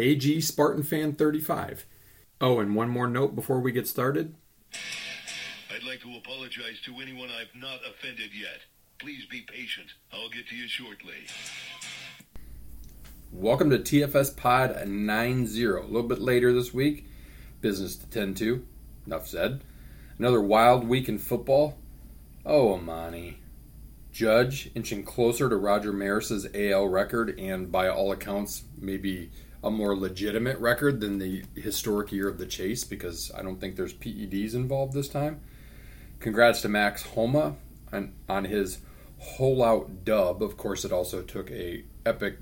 AG Spartan Fan 35. Oh, and one more note before we get started. I'd like to apologize to anyone I've not offended yet. Please be patient. I'll get to you shortly. Welcome to TFS Pod 90. A little bit later this week. Business to tend to. Enough said. Another wild week in football. Oh, Amani. Judge inching closer to Roger Maris's AL record, and by all accounts, maybe a more legitimate record than the historic year of the chase because I don't think there's PEDs involved this time. Congrats to Max Homa on, on his hole out dub. Of course, it also took a epic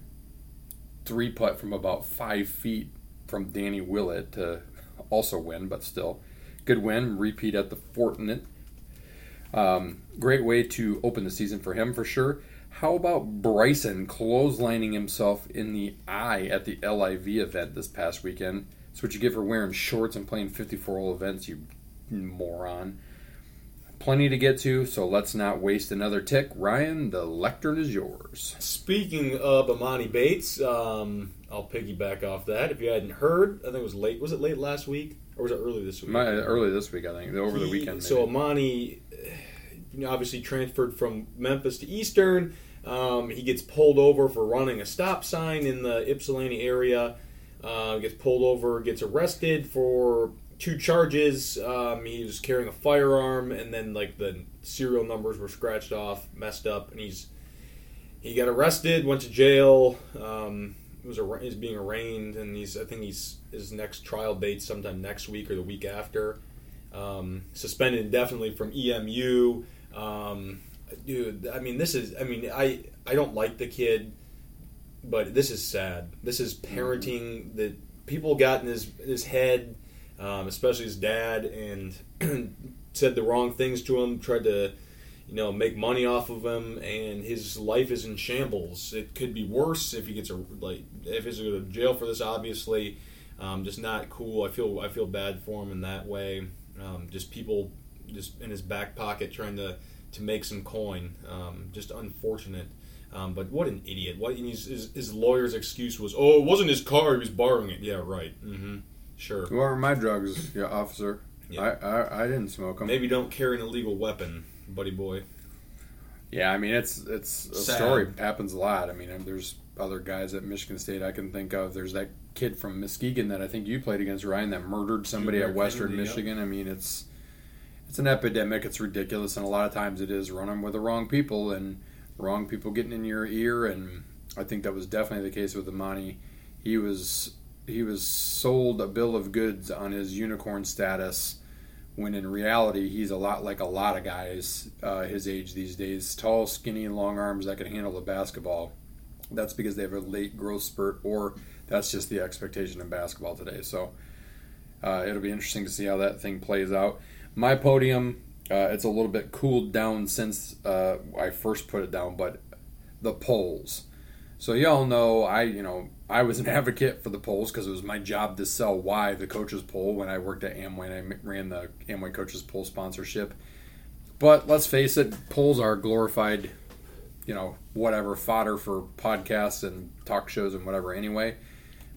three putt from about five feet from Danny Willett to also win, but still good win. Repeat at the Fortinet. Um, great way to open the season for him for sure. How about Bryson clotheslining himself in the eye at the LIV event this past weekend? That's what you get for wearing shorts and playing 54 hole events, you moron. Plenty to get to, so let's not waste another tick. Ryan, the lectern is yours. Speaking of Emoni Bates, um, I'll piggyback off that. If you hadn't heard, I think it was late. Was it late last week or was it early this week? My, early this week, I think, over the He- weekend. So. Emoni, you know, obviously transferred from Memphis to Eastern. Um, he gets pulled over for running a stop sign in the Ypsilanti area. Uh, gets pulled over, gets arrested for two charges. Um, he was carrying a firearm, and then like the serial numbers were scratched off, messed up, and he's he got arrested, went to jail. Um, was ar- is being arraigned, and he's I think he's his next trial date sometime next week or the week after. Um, suspended indefinitely from EMU. Um, dude, I mean, this is. I mean, I I don't like the kid, but this is sad. This is parenting that people got in his his head, um, especially his dad, and said the wrong things to him. Tried to, you know, make money off of him, and his life is in shambles. It could be worse if he gets a like if he's going to to jail for this. Obviously, um, just not cool. I feel I feel bad for him in that way. Um, just people just in his back pocket trying to to make some coin. Um, just unfortunate. Um, but what an idiot! What and his, his, his lawyer's excuse was, "Oh, it wasn't his car; he was borrowing it." Yeah, right. Mm-hmm. Sure. What were my drugs, yeah, officer? Yeah. I, I I didn't smoke them. Maybe don't carry an illegal weapon, buddy boy. Yeah, I mean it's it's a Sad. story happens a lot. I mean, there's other guys at Michigan State I can think of. There's that kid from Muskegon that I think you played against Ryan that murdered somebody Junior at Western Kennedy, yep. Michigan. I mean, it's it's an epidemic. It's ridiculous, and a lot of times it is running with the wrong people and wrong people getting in your ear. And I think that was definitely the case with Emoni. He was he was sold a bill of goods on his unicorn status when in reality he's a lot like a lot of guys uh, his age these days tall skinny long arms that can handle the basketball that's because they have a late growth spurt or that's just the expectation in basketball today so uh, it'll be interesting to see how that thing plays out my podium uh, it's a little bit cooled down since uh, i first put it down but the polls so y'all know I, you know, I was an advocate for the polls because it was my job to sell why the coaches poll when I worked at Amway and I ran the Amway coaches poll sponsorship. But let's face it, polls are glorified, you know, whatever fodder for podcasts and talk shows and whatever anyway.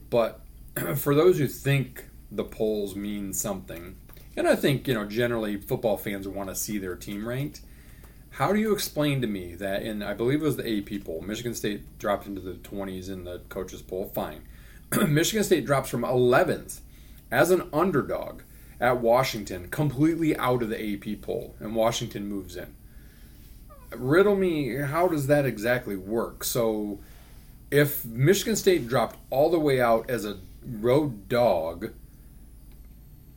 But for those who think the polls mean something, and I think, you know, generally football fans want to see their team ranked. How do you explain to me that in I believe it was the AP poll, Michigan State dropped into the 20s in the coaches poll? Fine. Michigan State drops from 11th as an underdog at Washington, completely out of the AP poll, and Washington moves in. Riddle me, how does that exactly work? So, if Michigan State dropped all the way out as a road dog,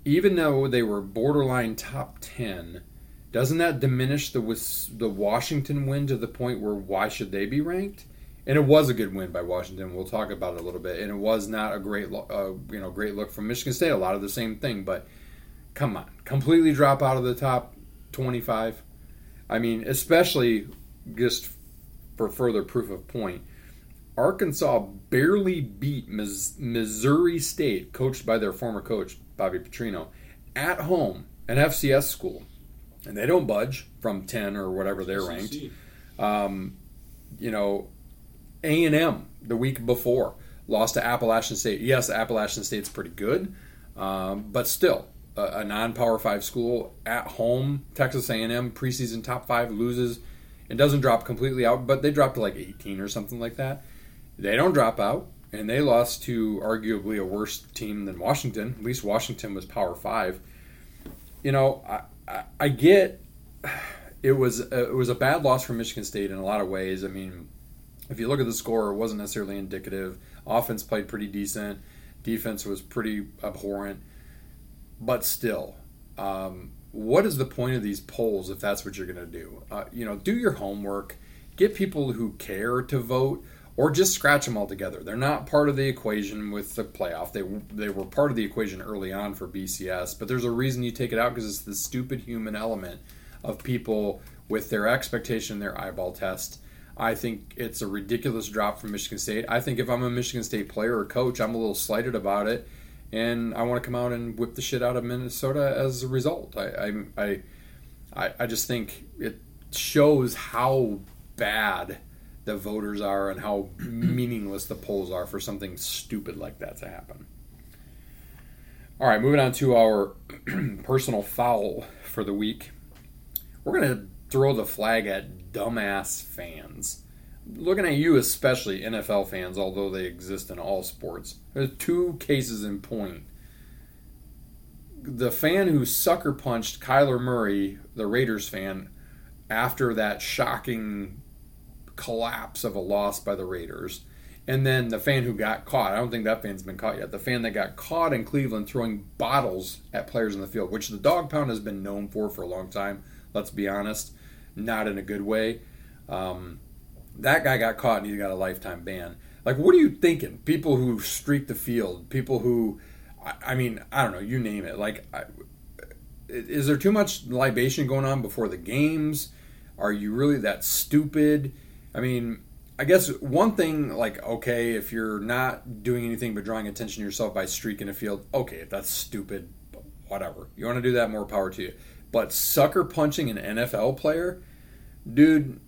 even though they were borderline top 10, doesn't that diminish the the Washington win to the point where why should they be ranked? and it was a good win by Washington. We'll talk about it a little bit, and it was not a great, uh, you know, great look from Michigan State. A lot of the same thing, but come on, completely drop out of the top twenty-five. I mean, especially just for further proof of point, Arkansas barely beat Missouri State, coached by their former coach Bobby Petrino, at home, an FCS school, and they don't budge from ten or whatever they're ranked. Um, you know, A and M the week before lost to Appalachian State. Yes, Appalachian State's pretty good, um, but still a, a non-power five school at home. Texas A and M preseason top five loses and doesn't drop completely out, but they dropped to like 18 or something like that. They don't drop out, and they lost to arguably a worse team than Washington. At least Washington was Power Five. You know, I, I, I get it was a, it was a bad loss for Michigan State in a lot of ways. I mean, if you look at the score, it wasn't necessarily indicative. Offense played pretty decent, defense was pretty abhorrent, but still, um, what is the point of these polls if that's what you're going to do? Uh, you know, do your homework, get people who care to vote, or just scratch them altogether. They're not part of the equation with the playoff. They they were part of the equation early on for BCS, but there's a reason you take it out because it's the stupid human element of people with their expectation, their eyeball test. I think it's a ridiculous drop from Michigan State. I think if I'm a Michigan State player or coach, I'm a little slighted about it, and I want to come out and whip the shit out of Minnesota as a result. I I I, I just think it shows how bad the voters are and how meaningless the polls are for something stupid like that to happen. All right, moving on to our personal foul for the week. We're going to throw the flag at dumbass fans. Looking at you, especially NFL fans, although they exist in all sports. There's two cases in point. The fan who sucker punched Kyler Murray, the Raiders fan, after that shocking collapse of a loss by the Raiders. And then the fan who got caught, I don't think that fan's been caught yet. The fan that got caught in Cleveland throwing bottles at players in the field, which the dog pound has been known for for a long time, let's be honest, not in a good way. Um, that guy got caught and he got a lifetime ban. Like, what are you thinking? People who streak the field, people who, I, I mean, I don't know, you name it. Like, I, is there too much libation going on before the games? Are you really that stupid? I mean, I guess one thing, like, okay, if you're not doing anything but drawing attention to yourself by streaking a field, okay, if that's stupid, whatever. You want to do that, more power to you. But sucker punching an NFL player, dude,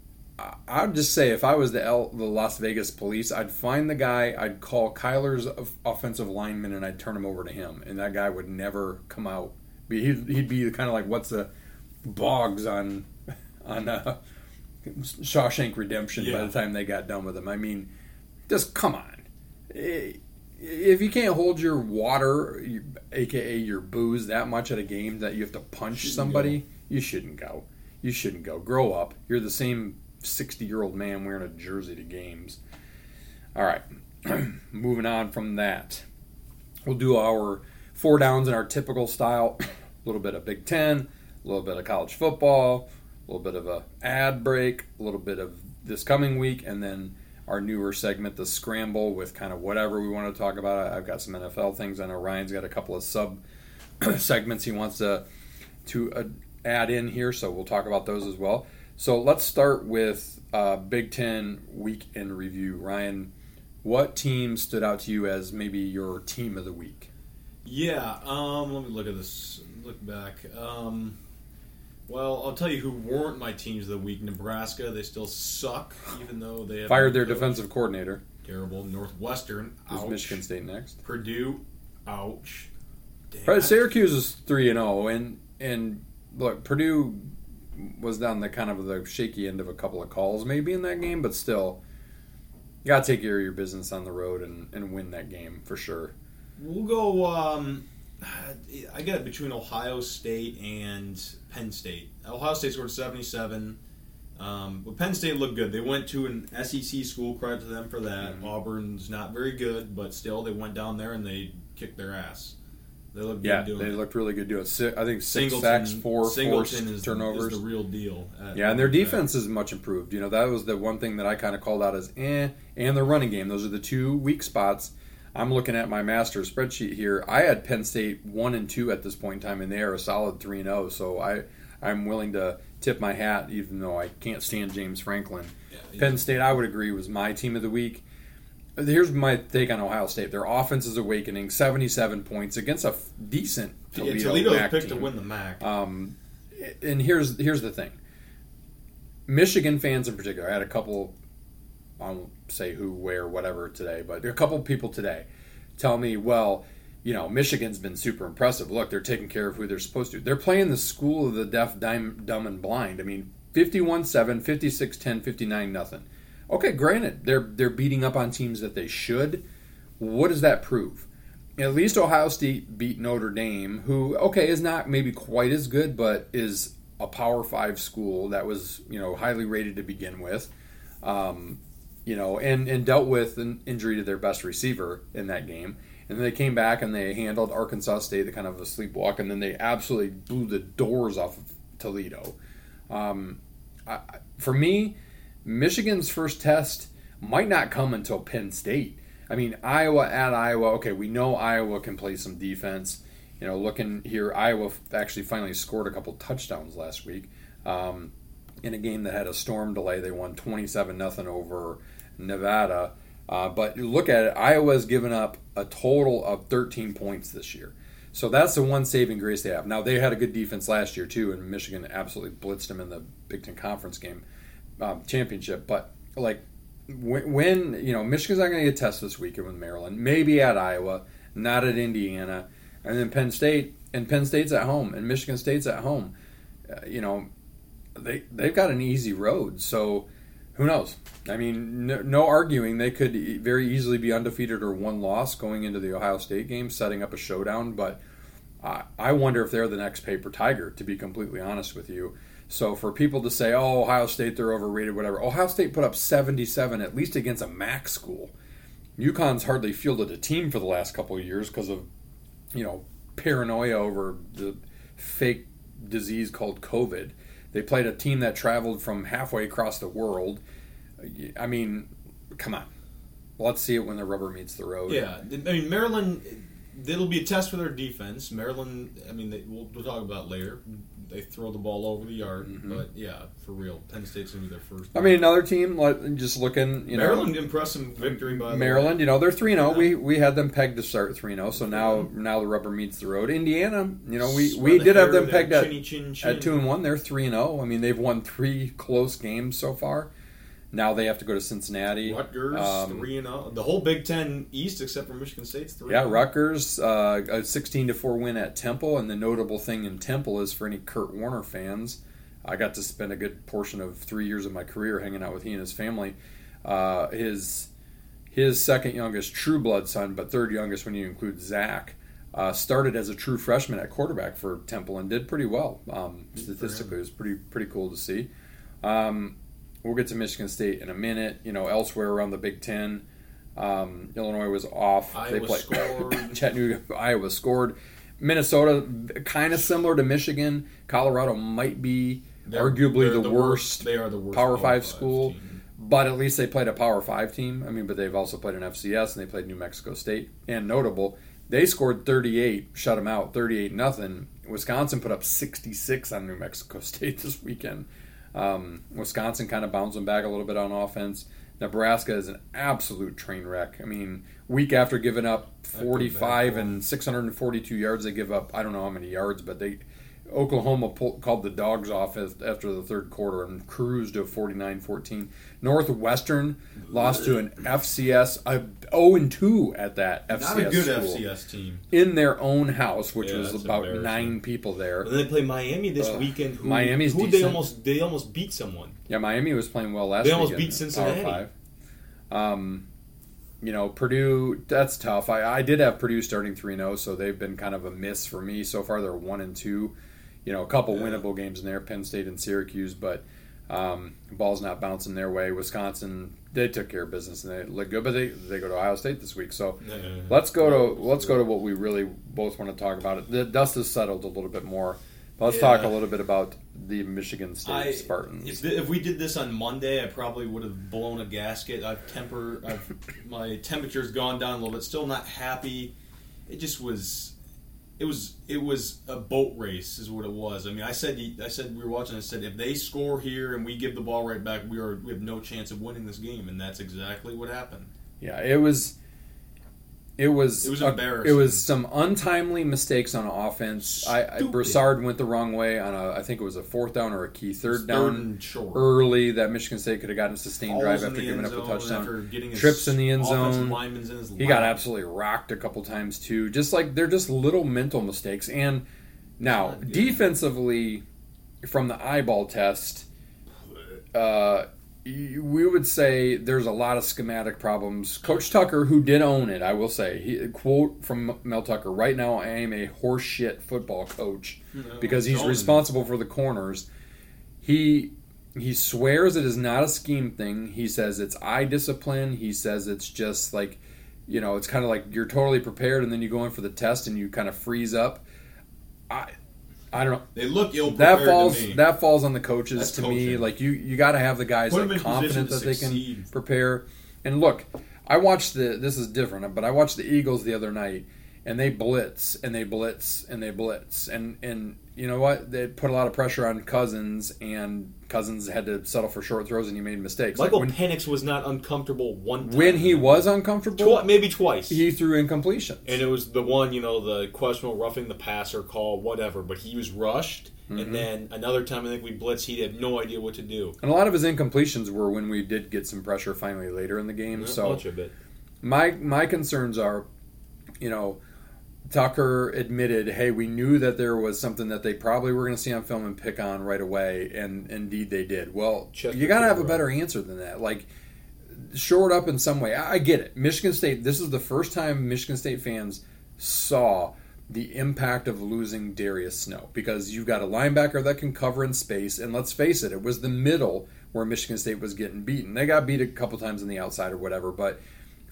I'd just say if I was the L, the Las Vegas police, I'd find the guy, I'd call Kyler's offensive lineman, and I'd turn him over to him, and that guy would never come out. He'd, he'd be kind of like what's the Bogs on on uh, Shawshank Redemption Yeah. by the time they got done with him. I mean, just come on. If you can't hold your water, aka your booze, that much at a game that you have to punch Shouldn't somebody, you shouldn't go. You shouldn't go. Grow up. You're the same 60 year old man wearing a jersey to games. All right. Moving on from that. We'll do our four downs in our typical style. a little bit of Big Ten, a little bit of college football, a little bit of a ad break, a little bit of this coming week, and then our newer segment, the scramble, with kind of whatever we want to talk about. I've got some NFL things. I know Ryan's got a couple of sub segments he wants to to uh, add in here, so we'll talk about those as well. So let's start with uh, Big Ten week in review. Ryan, what team stood out to you as maybe your team of the week? Yeah, um, let me look at this. Look back. Um, well, I'll tell you who weren't my teams of the week. Nebraska, they still suck, even though they have Fired their coach. defensive coordinator. Terrible. Northwestern, ouch. Michigan State next? Purdue, ouch. Damn. Syracuse is three and zero, and and look, Purdue was down the kind of the shaky end of a couple of calls, maybe in that game, but still, you gotta take care of your business on the road and, and win that game for sure. We'll go. Um, I got it between Ohio State and Penn State. Ohio State scored 77. Um, but Penn State looked good. They went to an SEC school. Credit to them for that. Mhm. Auburn's not very good, but still, they went down there and they kicked their ass. They look Yeah, good doing they it. looked really good doing it. Si- I think six Singleton, sacks, four Singleton forced is, turnovers. is the real deal. Yeah, and their defense is much improved. You know, that was the one thing that I kind of called out as eh, and their running game. Those are the two weak spots. I'm looking at my master spreadsheet here. I had Penn State one and two at this point in time, and they are a solid three and zero. So I, I'm willing to tip my hat, even though I can't stand James Franklin. Yeah, Penn State, I would agree, was my team of the week. Here's my take on Ohio State. Their offense is awakening, 77 points against a f- decent Toledo, yeah, Toledo MAC picked to win the MAC. Um, and here's here's the thing. Michigan fans in particular, I had a couple. I won't say who, where, whatever today, but there are a couple people today tell me, well, you know, Michigan's been super impressive. Look, they're taking care of who they're supposed to. They're playing the school of the deaf, dumb, dumb and blind. I mean, 51-7, 56-10, 59 nothing. Okay, granted, they're they're beating up on teams that they should. What does that prove? At least Ohio State beat Notre Dame, who okay is not maybe quite as good, but is a Power Five school that was you know highly rated to begin with, um, you know, and and dealt with an injury to their best receiver in that game, and then they came back and they handled Arkansas State, the kind of a sleepwalk, and then they absolutely blew the doors off of Toledo. Um, I, for me, Michigan's first test might not come until Penn State. I mean, Iowa at Iowa. Okay, we know Iowa can play some defense. You know, looking here, Iowa actually finally scored a couple touchdowns last week um, in a game that had a storm delay. They won twenty-seven nothing over Nevada. Uh, but look at it, Iowa's given up a total of 13 points this year. So that's the one saving grace they have. Now they had a good defense last year too, and Michigan absolutely blitzed them in the Big Ten conference game um, championship. But like when, when you know Michigan's not going to get tested this weekend with Maryland, maybe at Iowa, not at Indiana, and then Penn State, and Penn State's at home, and Michigan State's at home. Uh, you know, they they've got an easy road. So who knows? I mean, no, no arguing. They could very easily be undefeated or one loss going into the Ohio State game, setting up a showdown. But I I wonder if they're the next paper tiger. To be completely honest with you. So for people to say, "Oh, Ohio State, they're overrated," whatever. Ohio State put up 77 at least against a MAC school. UConn's hardly fielded a team for the last couple of years because of, you know, paranoia over the fake disease called COVID. They played a team that traveled from halfway across the world. I mean, come on. Let's see it when the rubber meets the road. Yeah, I mean Maryland. It'll be a test for their defense. Maryland. I mean, they, we'll, we'll talk about later. They throw the ball over the yard, but yeah, for real, Penn State's gonna be their first. Mm-hmm. I mean, another team, like, just looking, you know. Maryland impressive victory by the Maryland, way. you know, they're 3 0. We we had them pegged to start 3 0, so now now the rubber meets the road. Indiana, you know, we, we did have them pegged at, chinny chin chin. at 2 and 1. They're 3 0. I mean, they've won three close games so far. Now they have to go to Cincinnati. Rutgers Um, three and zero. The whole Big Ten East except for Michigan State's three. Yeah, oh. Rutgers, uh, a 16 to 4 win at Temple, and the notable thing in Temple is for any Kurt Warner fans, I got to spend a good portion of three years of my career hanging out with he and his family. Uh, his his second youngest true blood son, but third youngest when you include Zach, uh, started as a true freshman at quarterback for Temple and did pretty well. Um, statistically, it was pretty pretty cool to see. Um, we'll get to Michigan State in a minute. You know, elsewhere around the Big Ten, um, Illinois was off. Iowa played- scored. Chattanooga, Iowa scored. Minnesota, kind of similar to Michigan. Colorado might be They're- arguably they're the, worst They are the worst Power Five school, team. but at least they played a Power Five team. I mean, but they've also played an FCS and they played New Mexico State. And notable, they scored 38, shut them out, 38 nothing. Wisconsin put up 66 on New Mexico State this weekend. Um, Wisconsin kind of bouncing back a little bit on offense. Nebraska is an absolute train wreck. I mean, week after giving up 45 and 642 yards, they give up I don't know how many yards, but they Oklahoma pull, called the dogs off as, after the third quarter and cruised to 49-14. Northwestern lost to an FCS, a 0 2 at that FCS Not a good school FCS team. in their own house, which Yeah, was about nine people there. But then they play Miami this Ugh. weekend. Who, Miami's who they almost they almost beat someone. Yeah, Miami was playing well last. Week. They almost beat Cincinnati. Power five. Um, you know, Purdue. That's tough. I, I did have Purdue starting three 0 so they've been kind of a miss for me so far. They're one and two. You know, a couple winnable games in there, Penn State and Syracuse, but Um, ball's not bouncing their way. Wisconsin, they took care of business and they look good, but they they go to Ohio State this week. So let's go to let's go to what we really both want to talk about. The dust has settled a little bit more. Let's talk a little bit about the Michigan State I, Spartans. If, if we did this on Monday, I probably would have blown a gasket. I've temper, I've, my temperature's gone down a little bit. Still not happy. It just was, it was, it was a boat race, is what it was. I mean, I said, I said we were watching. I said if they score here and we give the ball right back, we are we have no chance of winning this game, and that's exactly what happened. Yeah, it was. It was. It was a- embarrassing. It was some untimely mistakes on offense. I, I Broussard went the wrong way on a. I think it was a fourth down or a key third Third down short. early that Michigan State could have gotten a sustained Falls drive after giving up a touchdown. Trips in the end zone. in He got absolutely rocked a couple times too. Just like they're just little mental mistakes. And now defensively, from the eyeball test, uh, we would say there's a lot of schematic problems. Coach Tucker, who did own it, I will say, he, quote from Mel Tucker: "Right now, I am a horseshit football coach because he's responsible for the corners." He he swears it is not a scheme thing. He says it's eye discipline. He says it's just like, you know, it's kind of like you're totally prepared and then you go in for the test and you kind of freeze up. I I don't know. They look ill That prepared falls to me. that falls on the coaches That's to me. Like you you got to have the guys Put 'em like confident that they can prepare. And look, I watched the this is different, but I watched the Eagles the other night and they blitz and they blitz and they blitz and and you know what? They put a lot of pressure on Cousins and Cousins had to settle for short throws and he made mistakes. Like Michael when, Penix was not uncomfortable one time. when he was uncomfortable, Twi- maybe twice. he threw incompletions. and it was the one, you know, the questionable roughing the passer call, whatever. But he was rushed, Mm-hmm. and then another time I think we blitzed, he had no idea what to do. And a lot of his incompletions were when we did get some pressure finally later in the game. Not so my my concerns are, you know, Tucker admitted, hey, we knew that there was something that they probably were going to see on film and pick on right away, and indeed they did. Well, Chester you got to have a better answer than that. Like, shore it up in some way. I, I get it. Michigan State. This is the first time Michigan State fans saw the impact of losing Darius Snow because you've got a linebacker that can cover in space, and let's face it, it was the middle where Michigan State was getting beaten. They got beat a couple times on the outside or whatever, but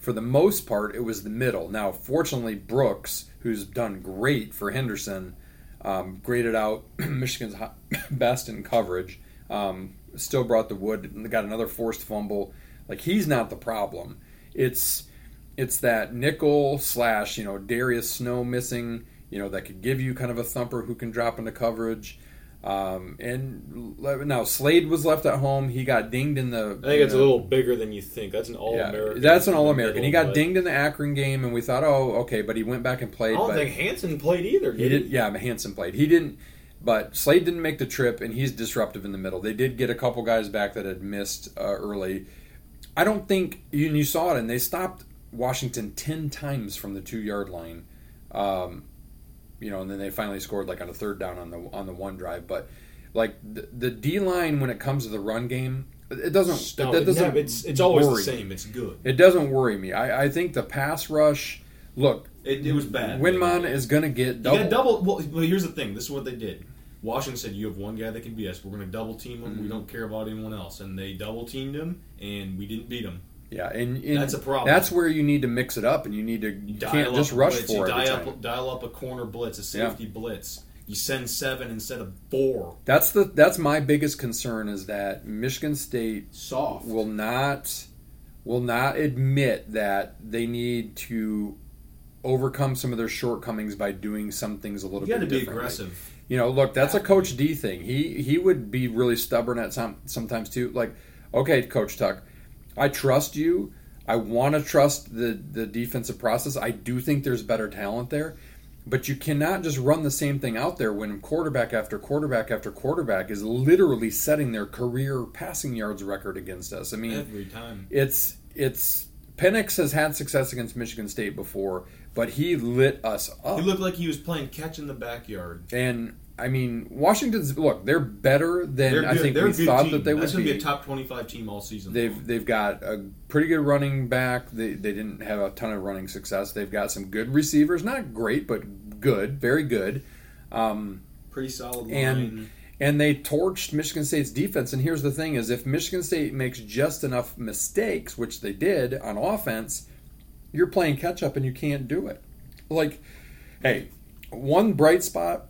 for the most part, it was the middle. Now, fortunately, Brooks, who's done great for Henderson, um, graded out Michigan's best in coverage. Um, still brought the wood. Got another forced fumble. Like he's not the problem. It's it's that nickel slash you know Darius Snow missing. You know that could give you kind of a thumper who can drop into coverage. Um, and now Slade was left at home. He got dinged in the. I think it's a little bigger than you think. That's an all Yeah, American. that's an All American. He got but dinged in the Akron game, and we thought, oh, okay, but he went back and played. I don't think Hanson played either. he Did did. Yeah, Hanson played. He didn't. But Slade didn't make the trip, and he's disruptive in the middle. They did get a couple guys back that had missed uh, early. I don't think you, you saw it, and they stopped Washington ten times from the two yard line. Um, you know, and then they finally scored like on a third down on the on the one drive. But like the, the D line when it comes to the run game, it doesn't. No, it doesn't it's it's always the me. same. It's good. It doesn't worry me. I, I think the pass rush. Look, It, it was bad. Windmon is going to get double. double. Well, well, here's the thing. This is what they did. Washington said, "You have one guy that can beat us. We're going to double team him. Mm-hmm. We don't care about anyone else." And they double teamed him, and we didn't beat him. Yeah, and, and That's a problem. That's where you need to mix it up, and you need to you Dial can't up just a rush blitz. for you it. dial up, dial up a corner blitz, a Yeah. safety blitz. You send seven instead of four. That's the that's my biggest concern is that Michigan State Soft. will not will not admit that they need to overcome some of their shortcomings by doing some things a little bit. You got to be aggressive. You know, look, that's a Coach D thing. He he would be really stubborn at some sometimes too. Like, okay, Coach Tuck, I trust you. I want to trust the the defensive process. I do think there's better talent there, but you cannot just run the same thing out there when quarterback after quarterback after quarterback is literally setting their career passing yards record against us. I mean, Every time. it's it's Penix has had success against Michigan State before, but he lit us up. He looked like he was playing catch in the backyard. And I mean, Washington's look, they're better than They're I think They're we thought team. that they That's would be. be a top twenty-five team all season. They've they've got a pretty good running back. They they didn't have a ton of running success. They've got some good receivers, not great, but good, very good. Um, pretty solid line. and and they torched Michigan State's defense. And here's the thing: is if Michigan State makes just enough mistakes, which they did on offense, you're playing catch up and you can't do it. Like, hey, one bright spot,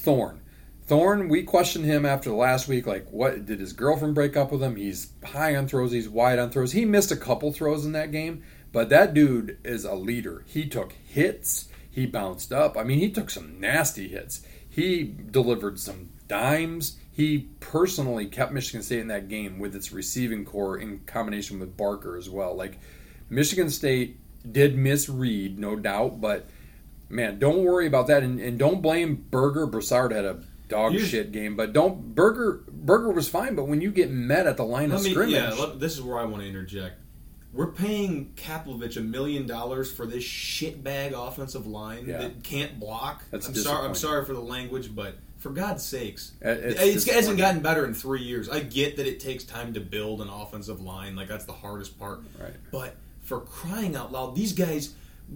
Thorne. Thorn, we questioned him after last week. Like, what did his girlfriend break up with him? He's high on throws, he's wide on throws. He missed a couple throws in that game, but that dude is a leader. He took hits, he bounced up. I mean, he took some nasty hits. He delivered some dimes. He personally kept Michigan State in that game with its receiving core in combination with Barker as well. Like, Michigan State did misread, no doubt, but man, don't worry about that, and, and don't blame Berger. Broussard had a dog Here's- shit game, but don't Berger. Berger was fine, but when you get met at the line of me, scrimmage, yeah, let- this is where I want to interject. We're paying Kapilovic a million dollars for this shitbag offensive line Yeah. that can't block. That's I'm sorry. I'm sorry for the language, but for God's sakes, Uh, it's it hasn't gotten better in three years. I get that it takes time to build an offensive line. Like that's the hardest part. Right. But for crying out loud, these guys.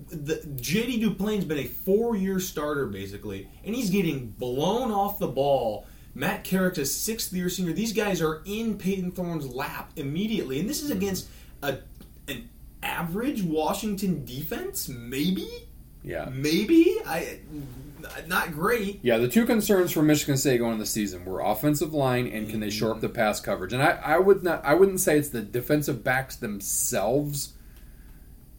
The, JD Duplain's been a four-year starter basically, and he's getting blown off the ball. Matt Carrick's a sixth-year senior. These guys are in Payton Thorne's lap immediately, and this is hmm. against a an average Washington defense. Maybe, yeah, maybe I not great. Yeah, the two concerns for Michigan State going into the season were offensive line and can they shore up hmm. the pass coverage. And I, I would not I wouldn't say it's the defensive backs themselves,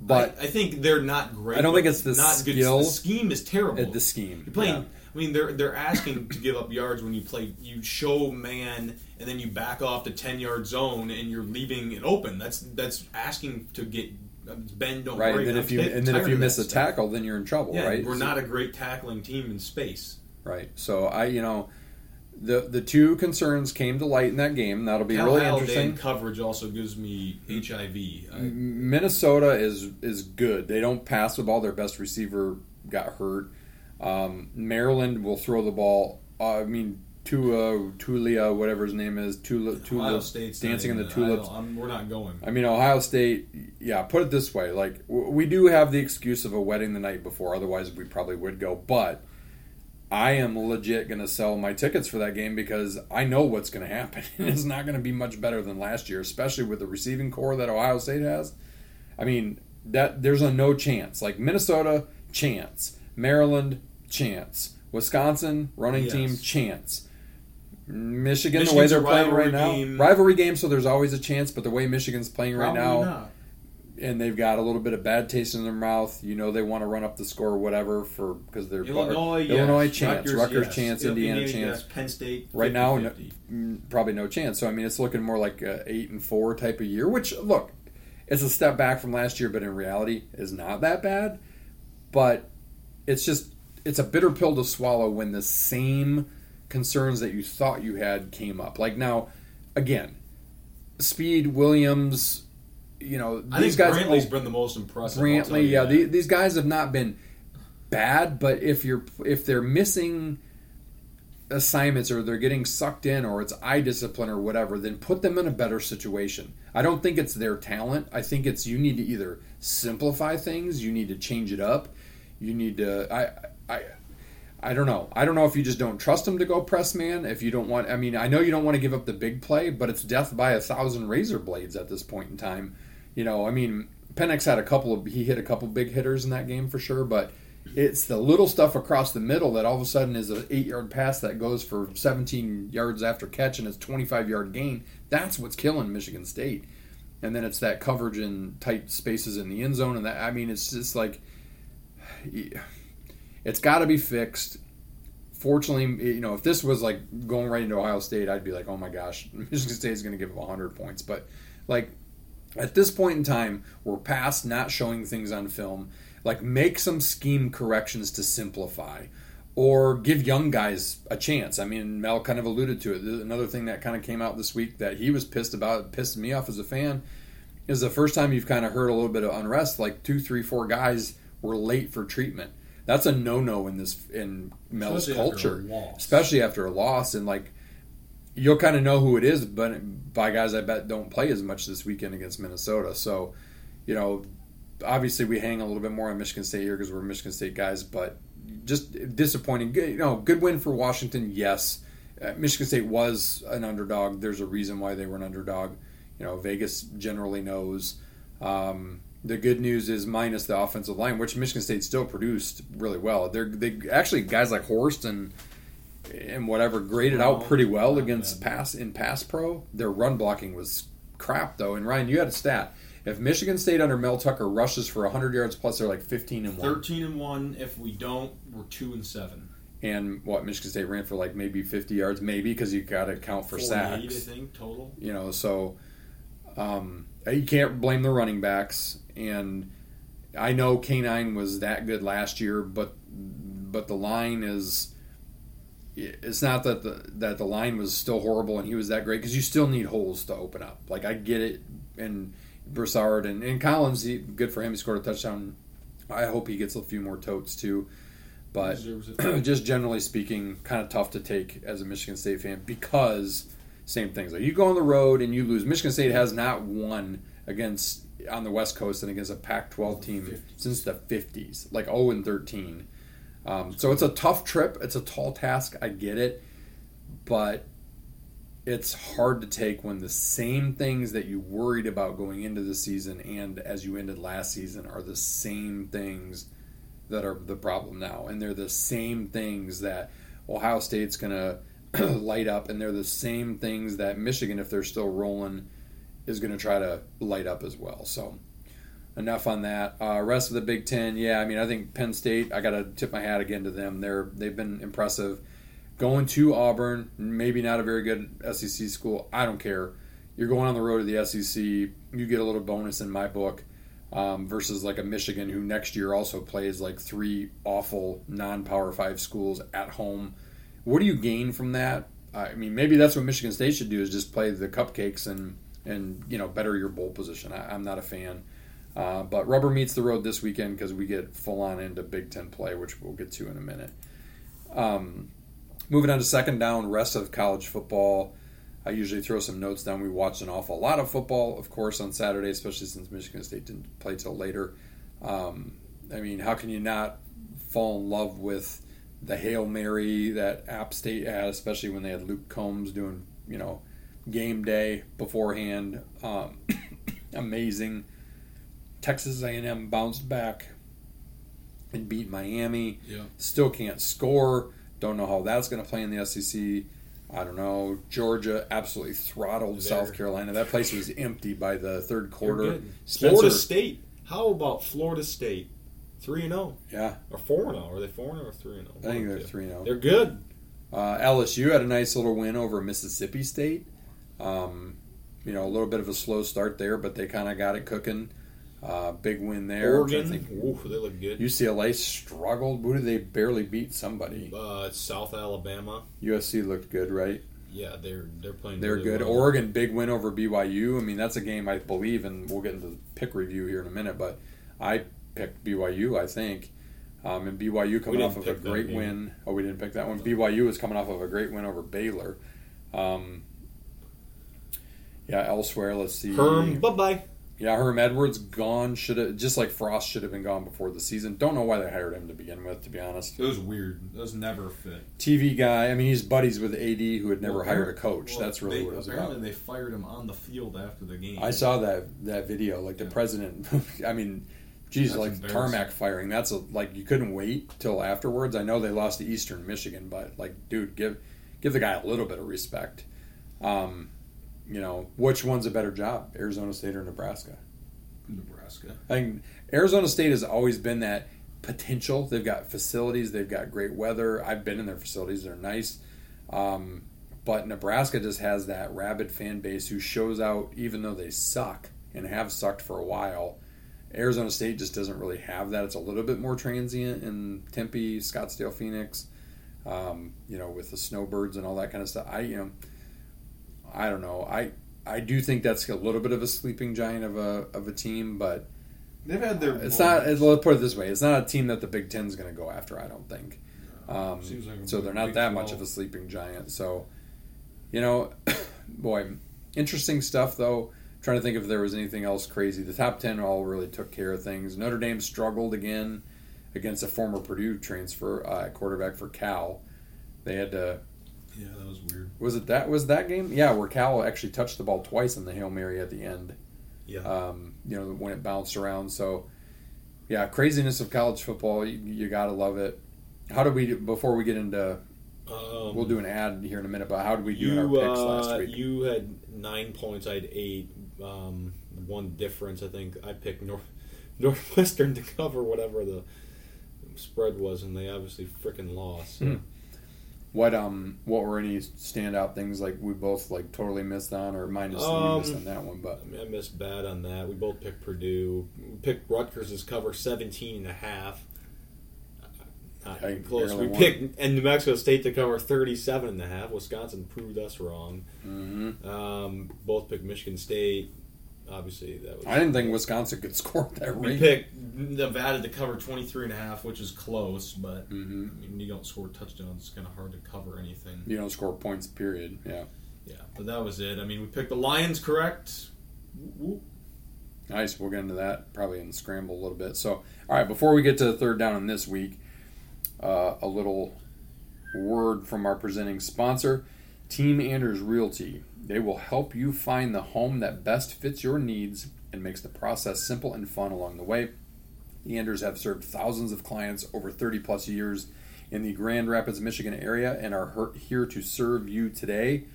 but I, I think they're not great. I don't think it's the not good. skill. The scheme is terrible. at the scheme. You're playing. Yeah. I mean, they're they're asking to give up yards when you play. You show man, and then you back off the ten yard zone, and you're leaving it open. That's that's asking to get Ben. Don't right. break. And then if you and then if you miss a stuff. tackle, then you're in trouble, yeah, right? we're So- not a great tackling team in space. right. So I you know the the two concerns came to light in that game. That'll be Cal really Haladay interesting. coverage also gives me HIV. I, Minnesota is is good. They don't pass the ball. Their best receiver got hurt. Um, Maryland will throw the ball. Uh, I mean, Tua, Tulia, whatever his name is, Tula, Tula Ohio State's dancing in the tulips. We're not going. I mean, Ohio State. Yeah, put it this way: like w- we do have the excuse of a wedding the night before. Otherwise, we probably would go. But I am legit going to sell my tickets for that game because I know what's going to happen. it's hmm. not going to be much better than last year, especially with the receiving core that Ohio State has. I mean, that there's a no chance. Like Minnesota, chance. Maryland, chance. Wisconsin, running Yes. team, chance. Michigan, the way they're playing right rivalry now, rivalry game, so there's always a chance. But the way Michigan's playing right Probably now, not. And they've got a little bit of bad taste in their mouth. You know they want to run up the score or whatever for because they're Illinois, yes. Illinois chance, Rutgers, yes. chance, Yep, Indiana yes. chance. Penn State. Right now, no, 50-50. mm, probably no chance. So I mean, it's looking more like a eight and four type of year. Which look, it's a step back from last year, but in reality, is not that bad. But it's just it's a bitter pill to swallow when the same concerns that you thought you had came up. Like now, again, Speed Williams. You know I these guys. Brantley's oh, been the most impressive. Brantley, yeah, the, these guys have not been bad, but if you're if they're missing assignments or they're getting sucked in or it's eye discipline or whatever, then put them in a better situation. I don't think it's their talent. I think it's you need to either simplify things, you need to change it up, you need to I I I don't know. I don't know if you just don't trust them to go press man. If you don't want, I mean, I know you don't want to give up the big play, but it's death by a thousand razor blades at this point in time. You know, I mean, Penix had a couple of he hit a couple big hitters in that game for sure, but it's the little stuff across the middle that all of a sudden is an eight yard pass that goes for 17 yards after catch and it's 25 yard gain. That's what's killing Michigan State. And then it's that coverage in tight spaces in the end zone, and that I mean, it's just like it's got to be fixed. Fortunately, you know, if this was like going right into Ohio State, I'd be like, oh my gosh, Michigan State is going to give up 100 points. But like at this point in time, we're past not showing things on film. Like make some scheme corrections to simplify, or give young guys a chance. I mean, Mel kind of alluded to it. Another thing that kind of came out this week that he was pissed about, pissed me off as a fan, is the first time you've kind of heard a little bit of unrest. Like two, three, four guys were late for treatment. That's a no-no in this in Mel's Especially culture, loss. especially after a loss. And like you'll kind of know who it is, but by guys I bet don't play as much this weekend against Minnesota. So, you know, obviously we hang a little bit more on Michigan State here because we're Michigan State guys, but just disappointing. You know, good win for Washington, yes. uh, Michigan State was an underdog. There's a reason why they were an underdog. You know, Vegas generally knows. Um, the good news is minus the offensive line, which Michigan State still produced really well. They're they actually guys like Horst and and whatever graded out pretty well against bad. pass in pass pro. Their run blocking was crap though. And Ryan, you had a stat. If Michigan State under Mel Tucker rushes for 100 yards plus, they're like 15 and one. Thirteen and one. If we don't, we're two and seven. And what Michigan State ran for like maybe 50 yards, maybe because you got to count for sacks. I think total. You know, so um, you can't blame the running backs. And I know K9 was that good last year, but but the line is. It's not that the that the line was still horrible and he was that great because you still need holes to open up. Like I get it, and Broussard and, and Collins, he, good for him. He scored a touchdown. I hope he gets a few more totes too. But just generally speaking, kind of tough to take as a Michigan State fan because same things. Like you go on the road and you lose. Michigan State has not won against on the West Coast and against a Pac-12 team 50s. since the 50s, like 0 and 13. Um, so it's a tough trip. It's a tall task. I get it, but it's hard to take when the same things that you worried about going into the season and as you ended last season are the same things that are the problem now, and they're the same things that Ohio State's to light up, and they're the same things that Michigan, if they're still rolling, is to try to light up as well. So, enough on that. Uh, rest of the Big Ten, yeah, I mean, I think Penn State. I got to tip my hat again to them. They're they've been impressive. Going to Auburn, maybe not a very good SEC school. I don't care. You're going on the road to the SEC. You get a little bonus in my book um, versus like a Michigan who next year also plays like three awful non-power five schools at home. What do you gain from that? I mean, maybe that's what Michigan State should do is just play the cupcakes and and you know better your bowl position. I, I'm not a fan, uh, but rubber meets the road this weekend because we get full on into Big Ten play, which we'll get to in a minute. Um, moving on to second down, rest of college football. I usually throw some notes down. We watched an awful lot of football, of course, on Saturday, especially since Michigan State didn't play till later. Um, I mean, how can you not fall in love with the Hail Mary that App State had, especially when they had Luke Combs doing, you know, game day beforehand. Um, amazing. Texas A&M bounced back and beat Miami. Yeah. Still can't score. Don't know how that's going to play in the SEC. I don't know. Georgia absolutely throttled They're- South Carolina. That place was empty by the third quarter. Florida State. How about Florida State? Three and zero yeah, or four and zero? Are they four and zero or three and oh? zero? I think they're three zero. They're good. Uh, LSU had a nice little win over Mississippi State. Um, you know, a little bit of a slow start there, but they kind of got it cooking. Uh, big win there. I'm trying to Oregon. think. Ooh, they look good. UCLA struggled. Who did they barely beat? Somebody. Uh, South Alabama. USC looked good, right? Yeah, they're they're playing. They're really good. well. Oregon, big win over BYU. I mean, that's a game I believe, and we'll get into the pick review here in a minute. But I picked BYU, I think, um, and BYU coming off of a great win. Oh, we didn't pick that one. BYU is coming off of a great win over Baylor. Um, yeah, elsewhere, let's see. Herm. Bye bye. Yeah, Herm Edwards gone. Should have just like Frost should have been gone before the season. Don't know why they hired him to begin with. To be honest, It was weird. It was never a fit. TV guy. I mean, he's buddies with AD, who had never Well, hired a coach. well, That's really they, what it was apparently about. they fired him on the field after the game. I saw that that video. Like the Yeah. president. I mean, geez, That's like tarmac firing. That's a, like you couldn't wait till afterwards. I know they lost to Eastern Michigan, but like, dude, give give the guy a little bit of respect. Um, you know, which one's a better job, Arizona State or Nebraska? Nebraska. I think Arizona State has always been that potential. They've got facilities, they've got great weather. I've been in their facilities; they're nice. Um, but Nebraska just has that rabid fan base who shows out even though they suck and have sucked for a while. Arizona State just doesn't really have that. It's a little bit more transient in Tempe, Scottsdale, Phoenix. Um, you know, with the snowbirds and all that kind of stuff. I, you know, I don't know. I I do think that's a little bit of a sleeping giant of a of a team, but They've had their. it's not. Let's put it this way: it's not a team that the Big Ten's going to go after. I don't think. Um, Seems like so they're not that much of a sleeping giant. So, you know, boy, interesting stuff though. trying to think if there was anything else crazy. The top ten all really took care of things. Notre Dame struggled again against a former Purdue transfer uh, quarterback for Cal. They had to Yeah, that was weird. Was it that? Was that game? Yeah, where Cal actually touched the ball twice in the hail mary at the end. Yeah. Um, you know when it bounced around. So, yeah, craziness of college football. You, you gotta love it. How did we do, before we get into? Um, we'll do an ad here in a minute. But how did we do in You our picks uh, last week? you had nine points. I had eight. Um, one difference. I think I picked North Northwestern to cover whatever the spread was, and they obviously freaking lost. So. Hmm. What um what were any standout things like we both like totally missed on or minus Um, missed on that one? But I, mean, I missed bad on that. We both picked Purdue. We picked Rutgers as cover 17 and a half. Not I even close. We won. picked and New Mexico State to cover 37 and a half. Wisconsin proved us wrong. mhm. Um, both picked Michigan State. Obviously, that was. I didn't think Wisconsin could score at that We rate. picked Nevada to cover 23 and a half, which is close, but hmm I mean, you don't score touchdowns. It's kind of hard to cover anything. You don't score points. Period. Yeah. Yeah, but that was it. I mean, we picked the Lions correct. Whoop, Nice. We'll get into that probably in the scramble a little bit. So, all right, before we get to the third down in this week, uh, a little word from our presenting sponsor, Team Anders Realty. They will help you find the home that best fits your needs and makes the process simple and fun along the way. The Anders have served thousands of clients over 30 plus years in the Grand Rapids, Michigan area and are here to serve you today.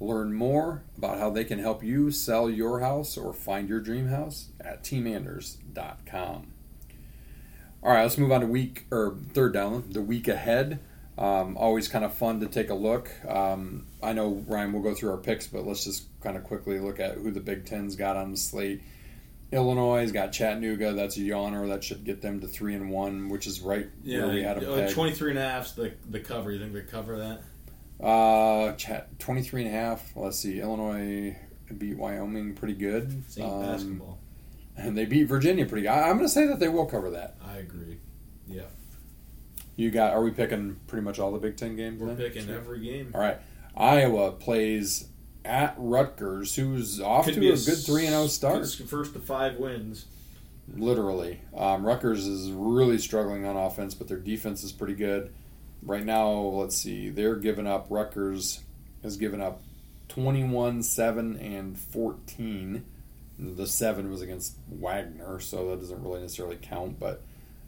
Learn more about how they can help you sell your house or find your dream house at teamanders.com. All right, let's move on to week or third down, the week ahead. Um, always kind of fun to take a look. Um, I know Ryan will go through our picks, but let's just kind of quickly look at who the Big Ten's got on the slate. Illinois got Chattanooga. That's a yawner. That should get them to three and one, which is right Yeah, where we had them uh, pegged. 23 and a half's the, the cover. You think they cover that? Uh, chat 23 and a half. Let's see. Illinois beat Wyoming pretty good. Same Um, basketball. And they beat Virginia pretty good. I, I'm going to say that they will cover that. I agree. Yeah. You got, are we picking pretty much all the Big Ten games? We're then? picking every game. All right. Iowa plays at Rutgers, who's off Could to a a good 3 and 0 start. First to five wins. Literally. Um, Rutgers is really struggling on offense, but their defense is pretty good. Right now, let's see, they're giving up, Rutgers has given up 21, 7, and 14. The 7 was against Wagner, so that doesn't really necessarily count, but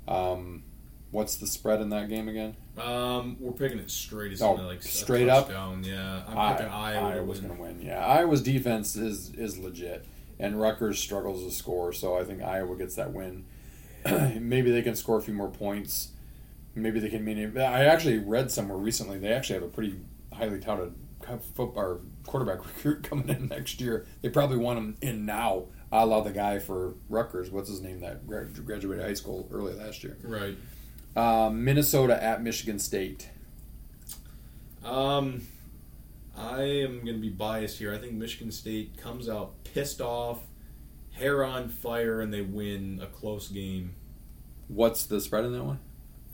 um, what's the spread in that game again? Um, we're picking it straight. It's Oh, like straight up? Yeah, I'm I- picking Iowa. to Iowa's win. going to win. Yeah, Iowa's defense is is legit, and Rutgers struggles to score. So I think Iowa gets that win. Maybe they can score a few more points. Maybe they can mean. I actually read somewhere recently they actually have a pretty highly touted football quarterback recruit coming in next year. They probably want him in now. I la the guy for Rutgers. What's his name? That graduated high school early last year. Right. Um, Minnesota at Michigan State. Um, I am going to be biased here. I think Michigan State comes out pissed off, hair on fire, and they win a close game. What's the spread in that one?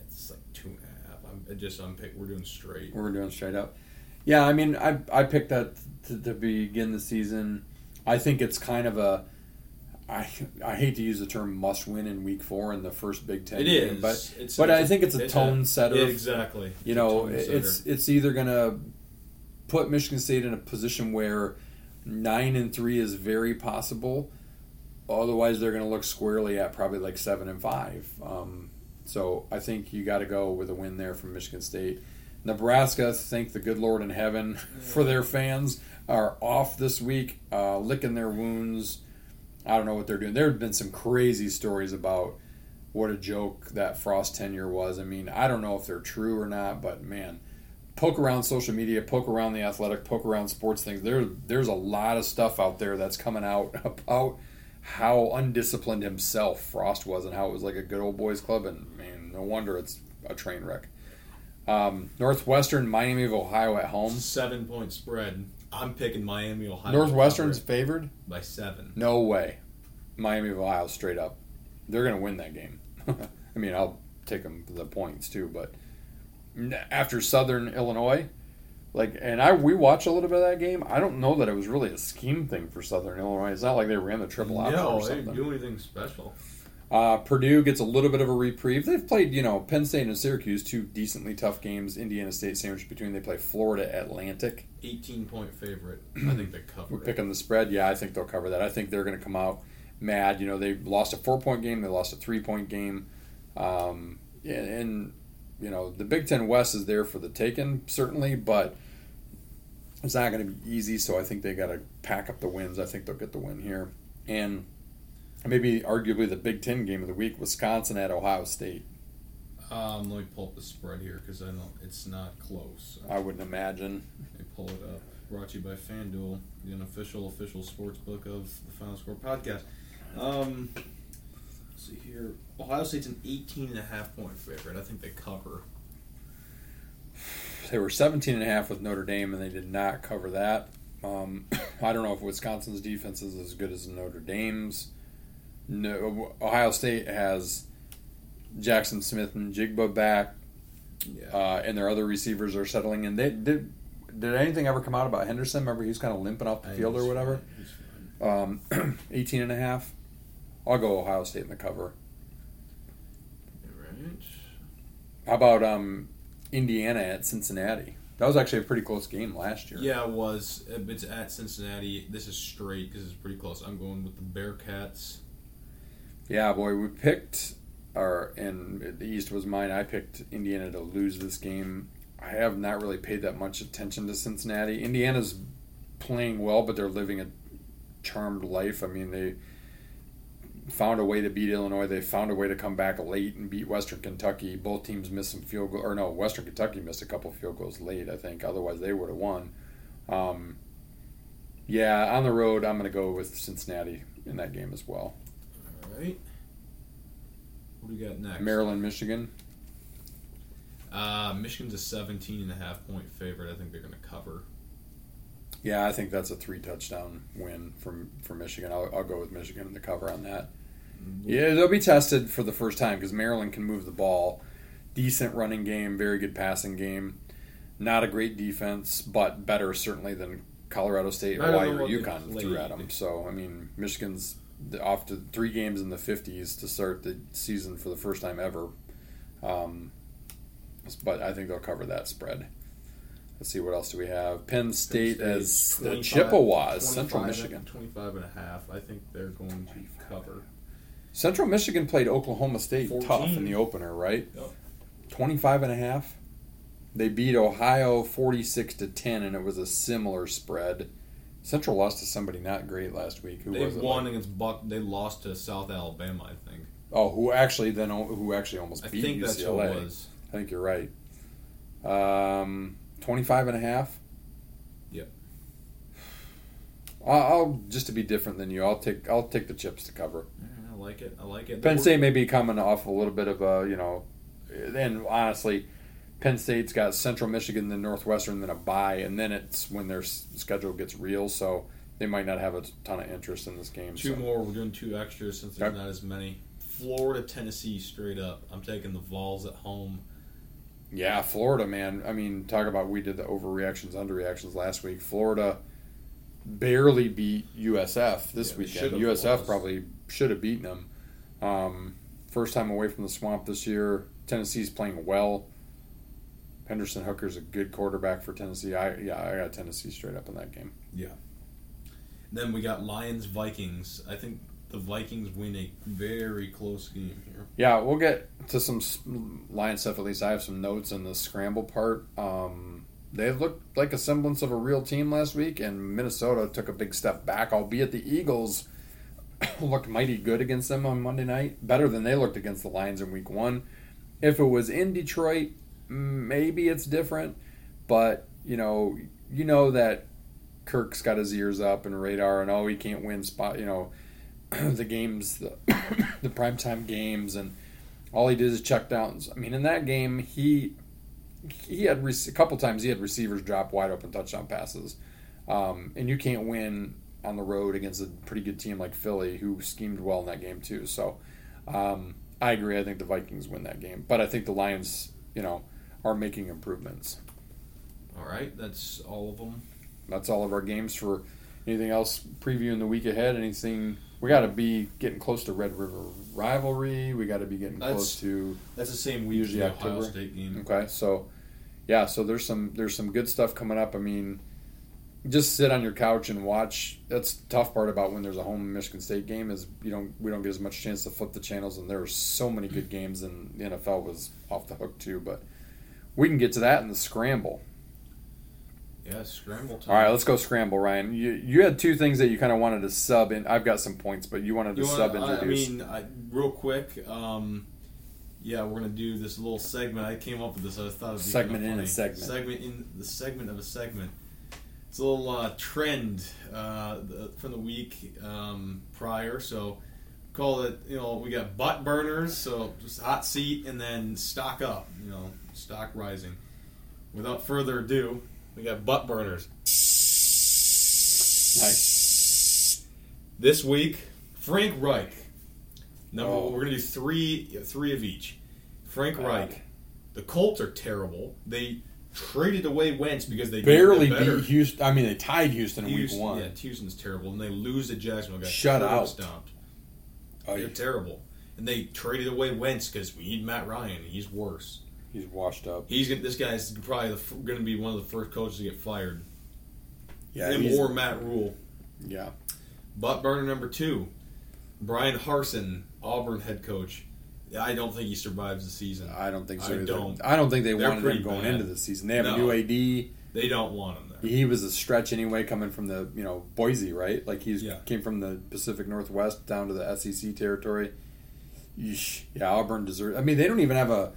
It's like two and a half. I'm I just I'm pick. We're doing straight. We're doing straight up. Yeah, I mean, I I picked that to, to begin the season. I think it's kind of a. I, I hate to use the term must win in week four in the first Big Ten It game, is, but It's- but I think it's a it's tone setter. Yeah, exactly. you It's know, it's it's either gonna put Michigan State in a position where nine and three is very possible. Otherwise, they're gonna look squarely at probably like seven and five. Um, so I think you got to go with a win there from Michigan State. Nebraska, thank the good Lord in heaven for their fans, are off this week, uh, licking their wounds. I don't know what they're doing. There have been some crazy stories about what a joke that Frost tenure was. I mean, I don't know if they're true or not, but man, poke around social media, poke around the athletic, poke around sports things. There, there's a lot of stuff out there that's coming out about how undisciplined himself Frost was and how it was like a good old boys club. And man, no wonder it's a train wreck. Um, Northwestern, Miami of Ohio at home. seven point spread. I'm picking Miami, Ohio. Northwestern's favored. by seven. No way. Miami of Ohio straight up. They're going to win that game. I mean, I'll take them the points too, but after Southern Illinois, like, and I we watched a little bit of that game. I don't know that it was really a scheme thing for Southern Illinois. It's not like they ran the triple option No, or they something. didn't do anything special. Uh, Purdue gets a little bit of a reprieve. They've played, you know, Penn State and Syracuse, two decently tough games. Indiana State sandwiched between. They play Florida Atlantic. 18 point favorite. I think they cover. We're it. picking the spread. Yeah, I think they'll cover that. I think they're going to come out mad. You know, they lost a four point game. They lost a three point game. Um, and, and, you know, the Big Ten West is there for the taking, certainly, but it's not going to be easy. So I think they got to pack up the wins. I think they'll get the win here. And maybe arguably the Big Ten game of the week Wisconsin at Ohio State. Um, let me pull up the spread here because I know it's not close. I wouldn't imagine. Let me pull it up. Brought to you by FanDuel, the unofficial official sports book of the Final Score podcast. Um, let's see here. Ohio State's an 18 and a half point favorite. I think they cover. They were 17 and a half with Notre Dame, and they did not cover that. Um, I don't know if Wisconsin's defense is as good as Notre Dame's. No, Ohio State has Jaxon Smith-Njigba back, Yeah. uh, and their other receivers are settling in. They did. Did anything ever come out about Henderson? Remember, he was kind of limping off the field or whatever. Um, 18 and a half. I'll go Ohio State in the cover. Right. How about um, Indiana at Cincinnati? That was actually a pretty close game last year. Yeah, it was. It's at Cincinnati. This is straight because it's pretty close. I'm going with the Bearcats. Yeah, boy, we picked, or and the East was mine. I picked Indiana to lose this game. I have not really paid that much attention to Cincinnati. Indiana's playing well, but they're living a charmed life. I mean, they found a way to beat Illinois. They found a way to come back late and beat Western Kentucky. Both teams missed some field goal, or no, Western Kentucky missed a couple field goals late. I think otherwise they would have won. Um, yeah, on the road, I'm going to go with Cincinnati in that game as well. Right. What do we got next? Maryland, Michigan. Uh, Michigan's a 17 and a half point favorite. I think they're going to cover. Yeah, I think that's a three touchdown win from for Michigan. I'll, I'll go with Michigan in the cover on that. Yeah, they'll be tested for the first time because Maryland can move the ball. Decent running game, very good passing game. Not a great defense, but better certainly than Colorado State, Hawaii, or UConn threw at them. So I mean, Michigan's off to three games in the fifties to start the season for the first time ever. Um, but I think they'll cover that spread. Let's see what else do we have. Penn State as the Chippewas, Central 25 Michigan. 25 and a half. I think they're going to cover. Central Michigan played Oklahoma State 14. tough in the opener, right? Yep. 25 and a half. They beat Ohio 46 to 10 and it was a similar spread. Central lost to somebody not great last week. Who They was it? won against Buck. They lost to South Alabama, I think. Oh, who actually then who actually almost I beat think UCLA. that's who it was. I think you're right. Um 25 and a half. Yep. I'll, I'll just to be different than you. I'll take I'll take the chips to cover. I like it. I like it. Penn State may be coming off a little bit of a, you know, and honestly, Penn State's got Central Michigan, then Northwestern, then a bye, and then it's when their schedule gets real, so they might not have a ton of interest in this game. Two so. more. We're doing two extras since there's not as many. Florida, Tennessee, straight up. I'm taking the Vols at home. Yeah, Florida, man. I mean, talk about we did the overreactions, underreactions last week. Florida barely beat USF this Yeah, weekend. USF lost. probably should have beaten them. Um, first time away from the swamp this year. Tennessee's playing well. Hendon Hooker's a good quarterback for Tennessee. I yeah, I got Tennessee straight up in that game. Yeah. Then we got Lions, Vikings. I think the Vikings win a very close game here. Yeah, we'll get to some Lions stuff. At least I have some notes in the scramble part. Um, they looked like a semblance of a real team last week, and Minnesota took a big step back. Albeit the Eagles looked mighty good against them on Monday night, better than they looked against the Lions in Week One. If it was in Detroit, maybe it's different, but you know, you know that Kirk's got his ears up and radar, and oh, he can't win spot. You know, the games, the, the primetime games, and all he did is check downs. I mean, in that game, he he had a couple times he had receivers drop wide open touchdown passes, um, and you can't win on the road against a pretty good team like Philly, who schemed well in that game too. So, um, I agree. I think the Vikings win that game, but I think the Lions, you know, are making improvements. All right, that's all of them. That's all of our games for anything else previewing the week ahead? Anything? We got to be getting close to Red River rivalry. We got to be getting That's- close to That's the same week Usually Ohio October. State game. Okay, so yeah, so there's some there's some good stuff coming up. I mean, just sit on your couch and watch. That's the tough part about when there's a home Michigan State game is you don't we don't get as much chance to flip the channels, and there are so many good games, and the NFL was off the hook too. But we can get to that in the scramble. Yeah, scramble time. All right, let's go scramble, Ryan. You you had two things that you kind of wanted to sub in. I've got some points, but you wanted to You wanna- sub I- I introduce. mean, I, real quick. Um, yeah, we're gonna do this little segment. I came up with this. I thought it'd be Segment kinda in a segment. Segment in the segment of a segment. It's a little uh, trend uh, the, from the week um, prior. So call it. You know, we got butt burners. So just hot seat and then stock up. You know, stock rising. Without further ado, we got butt burners. nice. This week, Frank Reich. Number Oh. we're gonna do three three of each. Frank God. Reich. The Colts are terrible. They traded away Wentz because they Barely beat Houston. I mean, they tied Houston in Houston, week one. Yeah, Houston's terrible, and they lose to Jacksonville. Got Shut out. Stomped. Oh, They're terrible, and they traded away Wentz because we need Matt Ryan. He's worse. He's washed up. He's gonna, this guy's probably f- going to be one of the first coaches to get fired. Yeah, Him he's- or Matt Rhule. yeah. Butt burner number two, Bryan Harsin, Auburn head coach. I don't think he survives the season. I don't think so. I either. don't. I don't think they They're wanted him going bad. into the season. They have a new AD. They don't want him there. He was a stretch anyway, coming from the you know Boise, right? Like he's Yeah. came from the Pacific Northwest down to the SEC territory. Yeesh. Yeah, Auburn deserves. I mean, they don't even have a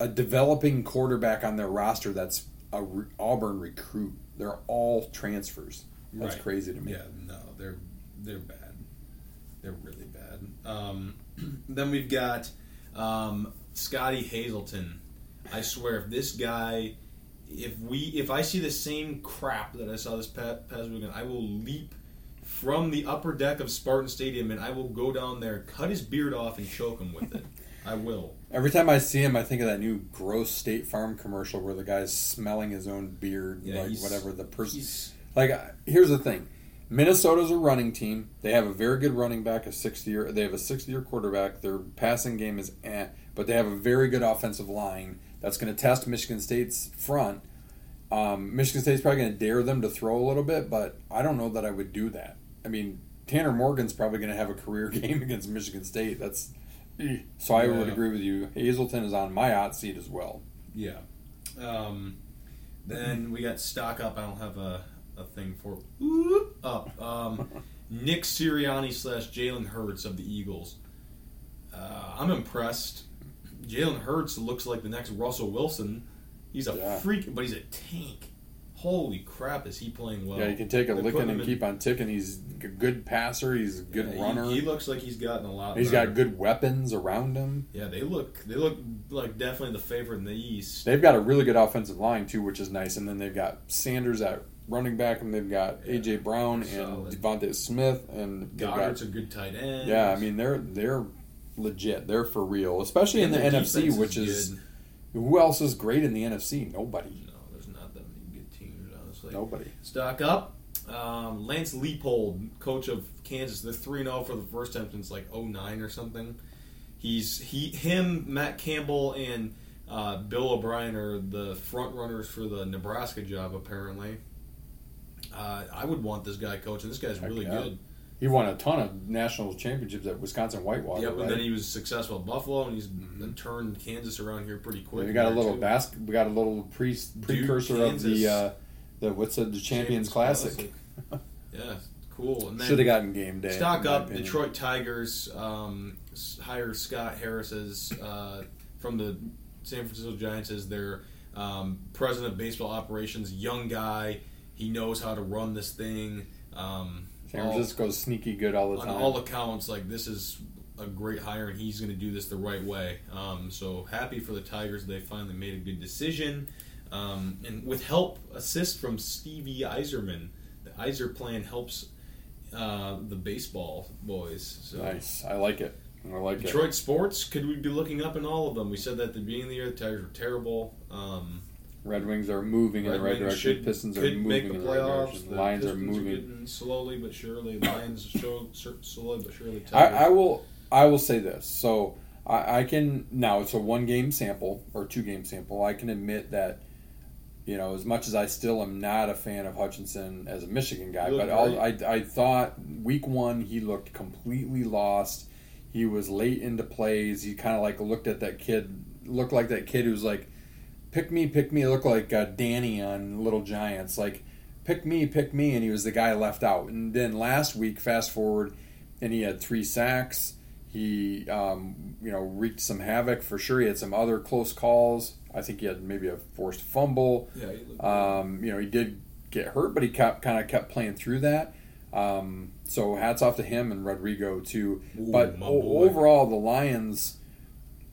a developing quarterback on their roster that's a re- Auburn recruit. They're all transfers. That's Right. crazy to me. Yeah, no, they're they're bad. They're really bad. Um, then we've got um, Scottie Hazelton. I swear, if this guy, if we, if I see the same crap that I saw this pa- past weekend, I will leap from the upper deck of Spartan Stadium and I will go down there, cut his beard off, and choke him with it. I will. Every time I see him, I think of that new gross State Farm commercial where the guy's smelling his own beard, Yeah, like whatever the person. Like, uh, here's the thing: Minnesota's a running team. They have a very good running back, a sixth year. They have a sixth year quarterback. Their passing game is eh, but they have a very good offensive line that's going to test Michigan State's front. Um, Michigan State's probably going to dare them to throw a little bit, but I don't know that I would do that. I mean, Tanner Morgan's probably going to have a career game against Michigan State. That's. So I would agree with you. Hazelton is on my hot seat as well. Yeah. Um, then we got stock up. I don't have a, a thing for whoop, up. Um, Nick Sirianni slash Jalen Hurts of the Eagles. Uh, I'm impressed. Jalen Hurts looks like the next Russell Wilson. He's a Yeah. freak, but he's a tank. Holy crap, is he playing well? yeah, you can take a They licking and in- keep on ticking. He's a good passer. He's a good Yeah, runner. He, looks like he's gotten a lot. He's better. got good weapons around him. Yeah, they look. They look like definitely the favorite in the East. They've got a really good offensive line too, which is nice. And then they've got Sanders at running back, and they've got Yeah. AJ Brown and Solid. DeVonta Smith, and Goedert's got a good tight end. yeah. I mean, they're they're legit. They're for real, especially in the NFC, which is good. who else is great in the NFC? Nobody. No, there's not that many good Nobody. Stock up. Um, Lance Leipold, coach of Kansas, they're 3 0 for the first time since like 09 or something. He's he him, Matt Campbell, and uh, Bill O'Brien are the front runners for the Nebraska job, apparently. Uh, I would want this guy coaching. This guy's Heck really yeah. good. He won a ton of national championships at Wisconsin Whitewater. Yep, right? and then he was successful at Buffalo, and he's Mhm. turned Kansas around here pretty quick. we got a little too. bas- We got a little pre- precursor of the uh, the what's the, the Champions Classic. yeah, cool. And then Should have gotten game day. Stock up. opinion. Detroit Tigers um, hire Scott Harris as uh, from the San Francisco Giants as their um, president of baseball operations. Young guy. He knows how to run this thing. Um, San all- Francisco's sneaky good all the on time. all accounts, like this is a great hire, and he's going to do this the right way. Um, so happy for the Tigers; they finally made a good decision, um, and with help, assist from Stevie Yzerman. The Yzerplan helps uh, the baseball boys. So nice. I like it. I like it. Detroit sports, could we be looking up in all of them? We said that at the beginning of the year, the Tigers were terrible. Um, Red Wings are moving in the right Wings direction. should- Pistons are moving make in the the right direction. The Lions are Pistons moving. getting slowly but surely. Lions show slowly but surely. I. I will I will say this. So I, I can now it's a one game sample or two game sample. I can admit that you know as much as I still am not a fan of Hutchinson as a Michigan guy, but I I thought week one he looked completely lost. He was late into plays. He kind of like looked at that kid, looked like that kid who's like, pick me, pick me. Looked like uh, Danny on Little Giants, like pick me, pick me, and he was the guy left out. And then last week, fast forward, and he had three sacks. He, um, you know, wreaked some havoc for sure. He had some other close calls. I think he had maybe a forced fumble. yeah, he Um, you know, he did get hurt, but he kept kind of kept playing through that. Um, so hats off to him and Rodrigo too. Ooh, but o- overall, the Lions.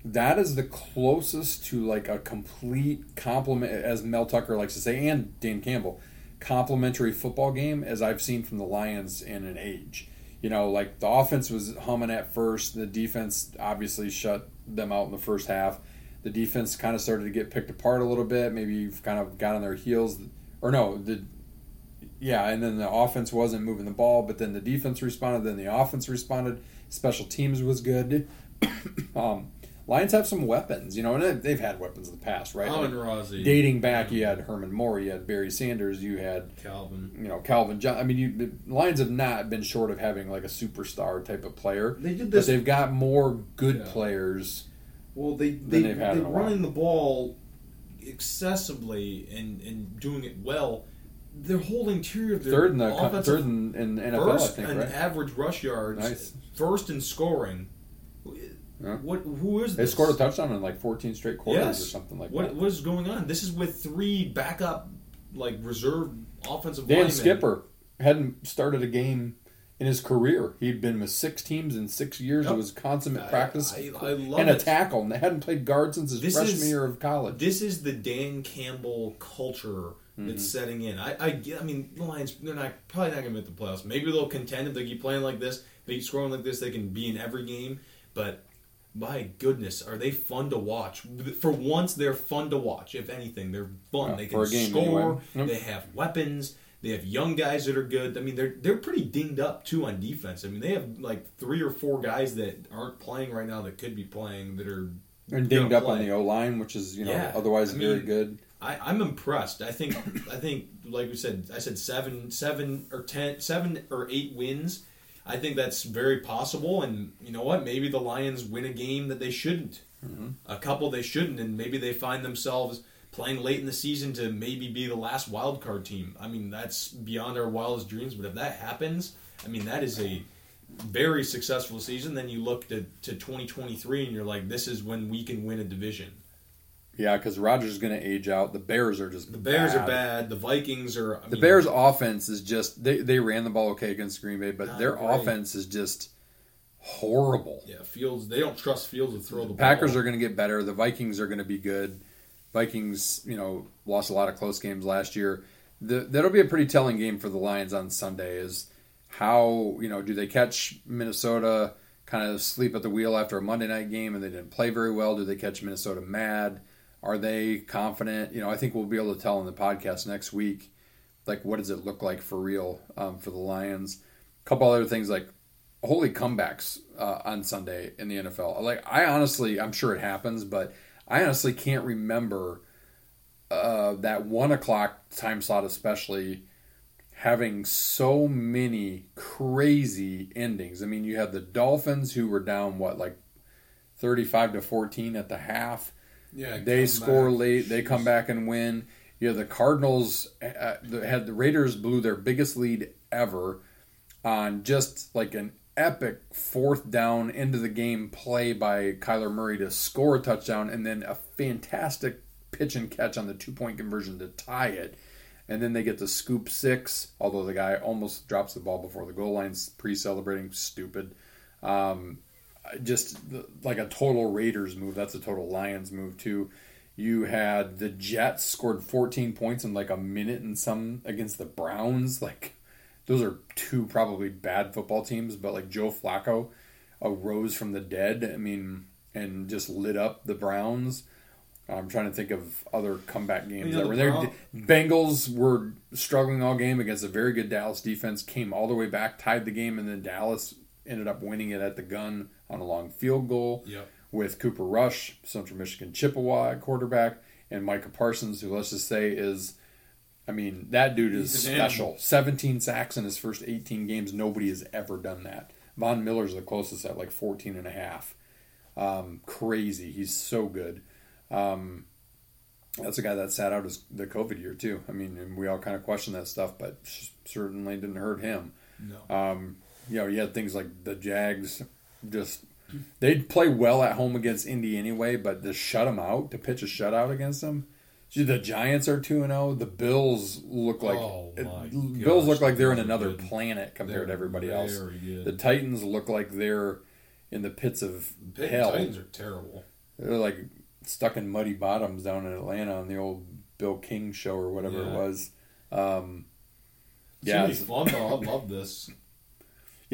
That is the closest to like a complete compliment, as Mel Tucker likes to say, and Dan Campbell, complimentary football game as I've seen from the Lions in an age. You know, like the offense was humming at first, the defense obviously shut them out in the first half. The defense kind of started to get picked apart a little bit. Maybe you've kind of got on their heels, or no, the yeah, and then the offense wasn't moving the ball, but then the defense responded. Then the offense responded. Special teams was good. um, Lions have some weapons, you know, and they've had weapons in the past, right? Amon Like, Razi, dating back, you had Herman Moore, you had Barry Sanders, you had Calvin. you know Calvin John. I mean, you, the Lions have not been short of having like a superstar type of player, They did but this. they've got more good Yeah. players. Well, they they they've had they in a while. running the ball excessively and and doing it well. They're holding of their Third in the offensive third in, in NFL, first I think, in right? average rush yards, Nice. first in scoring. Yeah. What? Who is They this? scored a touchdown in like 14 straight quarters Yes. or something like what, that. What is going on? This is with three backup, like reserve offensive Dan linemen. Skipper hadn't started a game in his career. He'd been with six teams in six years. Yep. It was consummate I- practice I- I and a tackle. And they hadn't played guard since his This freshman is- year of college. This is the Dan Campbell culture Mm-hmm. that's setting in. I, I, I mean, the Lions, they're not probably not going to make the playoffs. Maybe they'll contend if they keep playing like this. They keep scoring like this. They can be in every game. But my goodness, are they fun to watch? For once, they're fun to watch. If anything, they're fun. Yeah, they can game score. Yep. They have weapons. They have young guys that are good. I mean, they're they're pretty dinged up too on defense. I mean, they have like three or four guys that aren't playing right now that could be playing that are and dinged gonna up on the O line, which is you know Yeah. otherwise I very good. I, I'm impressed. I think I think like we said, I said seven, seven or ten, seven or eight wins. I think that's very possible. And you know what? Maybe the Lions win a game that they shouldn't. Mm-hmm. A couple they shouldn't, and maybe they find themselves playing late in the season to maybe be the last wild card team. I mean, that's beyond our wildest dreams. But if that happens, I mean, that is a very successful season. Then you look to, to 2023 and you're like, this is when we can win a division. Yeah, because Rodgers is going to age out. The Bears are just The Bears are bad. The Vikings are. I The mean, Bears' offense is just they, they ran the ball okay against Green Bay, but their great. offense is just horrible. Yeah, Fields. They don't trust Fields to throw the ball. Packers are going to get better. The Vikings are going to be good. Vikings, you know, lost a lot of close games last year. The, that'll be a pretty telling game for the Lions on Sunday. Is how you know do they catch Minnesota kind of sleep at the wheel after a Monday night game and they didn't play very well? Do they catch Minnesota mad? Are they confident? You know, I think we'll be able to tell in the podcast next week. Like, what does it look like for real um, for the Lions? A couple other things like holy comebacks uh, on Sunday in the NFL. Like I honestly, I'm sure it happens, but I honestly can't remember uh, that one o'clock time slot, especially having so many crazy endings. I mean, you had the Dolphins who were down what like 35 to 14 at the half. Yeah, They score back. late. They come back and win. You know, the Cardinals uh, had the Raiders blew their biggest lead ever on just like an epic fourth down into the game play by Kyler Murray to score a touchdown and then a fantastic pitch and catch on the two point conversion to tie it. And then they get the scoop six, although the guy almost drops the ball before the goal line's pre celebrating. Stupid. Um, just like a total Raiders move. That's a total Lions move too. You had the Jets scored 14 points in like a minute and some against the Browns. Like those are two probably bad football teams, but like Joe Flacco arose from the dead. I mean, and just lit up the Browns. I'm trying to think of other comeback games You know, that the were there. Bengals were struggling all game against a very good Dallas defense. Came all the way back, tied the game, and then Dallas ended up winning it at the gun on a long field goal Yep. with Cooper Rush, Central Michigan Chippewa quarterback, and Micah Parsons, who let's just say is, I mean, that dude is special. 17 sacks in his first 18 games. Nobody has ever done that. Von Miller's the closest at like 14 and a half. Um, crazy. He's so good. Um, that's a guy that sat out his, the COVID year too. I mean, and we all kind of question that stuff, but certainly didn't hurt him. No. Um, you know, you had things like the Jags just they'd play well at home against Indy anyway, but to shut them out, to pitch a shutout against them. Gee, the Giants are two and zero. The Bills look like Oh, it- Bills look like they're in another good. planet compared They're to everybody else. good. The Titans look like they're in the pits of Big hell. Titans are terrible. They're like stuck in muddy bottoms down in Atlanta on the old Bill King show or whatever it was. Um, yeah, it's- fun though. I love this.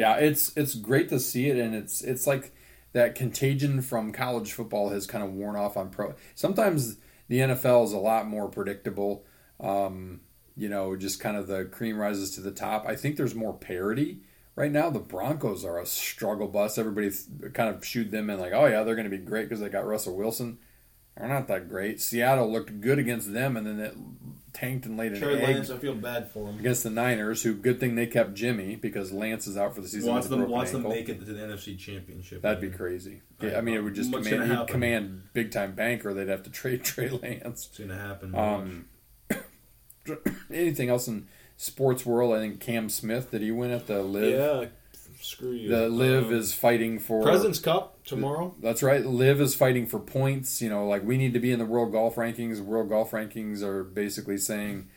Yeah, it's it's great to see it, and it's it's like that contagion from college football has kind of worn off on pro. Sometimes the NFL is a lot more predictable. Um, you know, just kind of the cream rises to the top. I think there's more parity right now. The Broncos are a struggle bus. Everybody kind of shoot them in like, oh yeah, they're going to be great because they got Russell Wilson. They're not that great. Seattle looked good against them, and then it tanked and laid an Trey egg Lance, I feel bad for him. against the Niners. Who good thing they kept Jimmy because Lance is out for the season. Wants with a them, broken wants them ankle. make it to the NFC Championship. That'd be crazy. I Yeah, I mean, it would just What's command, gonna he'd happen? command big time bank, or they'd have to trade Trey Lance. It's gonna happen. Um, anything else in sports world? I think Cam Smith did he win at the LIV? Yeah, screw you. The LIV Um, is fighting for President's Cup tomorrow. That's right. LIV is fighting for points. You know, like we need to be in the world golf rankings. World golf rankings are basically saying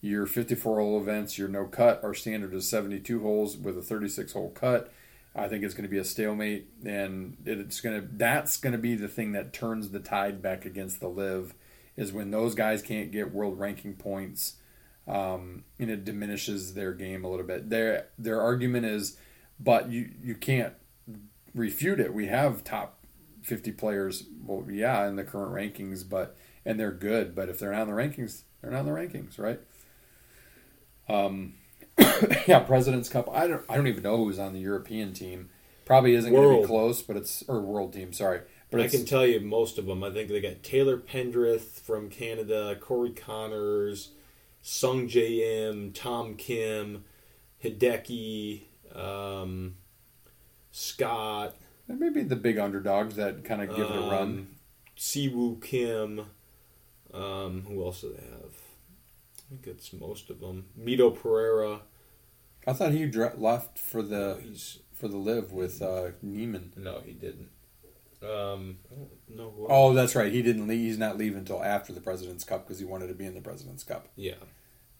your 54 hole events, your no cut. Our standard is 72 holes with a 36 hole cut. I think it's going to be a stalemate, and it's going to. That's going to be the thing that turns the tide back against the LIV, is when those guys can't get world ranking points, um, and it diminishes their game a little bit. Their their argument is, but you you can't refute it. We have top 50 players. Well, yeah, in the current rankings, but and they're good. But if they're not in the rankings, they're not in the rankings, right? Um, yeah, President's Cup. I don't. I don't even know who's on the European team. Probably isn't going to be close, but it's or world team. Sorry, but I can tell you most of them. I think they got Taylor Pendrith from Canada, Corey Conners, Sung J M, Tom Kim, Hideki, um, Scott, maybe the big underdogs that kind of give it a run. um, Siwoo Kim. Um, who else do they have? I think it's most of them. Mito Pereira. I thought he dra- left for the he's for the LIV with uh, Niemann. no, he didn't. Um, I don't know who. Oh, that's right. He didn't leave. He's not leaving until after the President's Cup because he wanted to be in the President's Cup. yeah.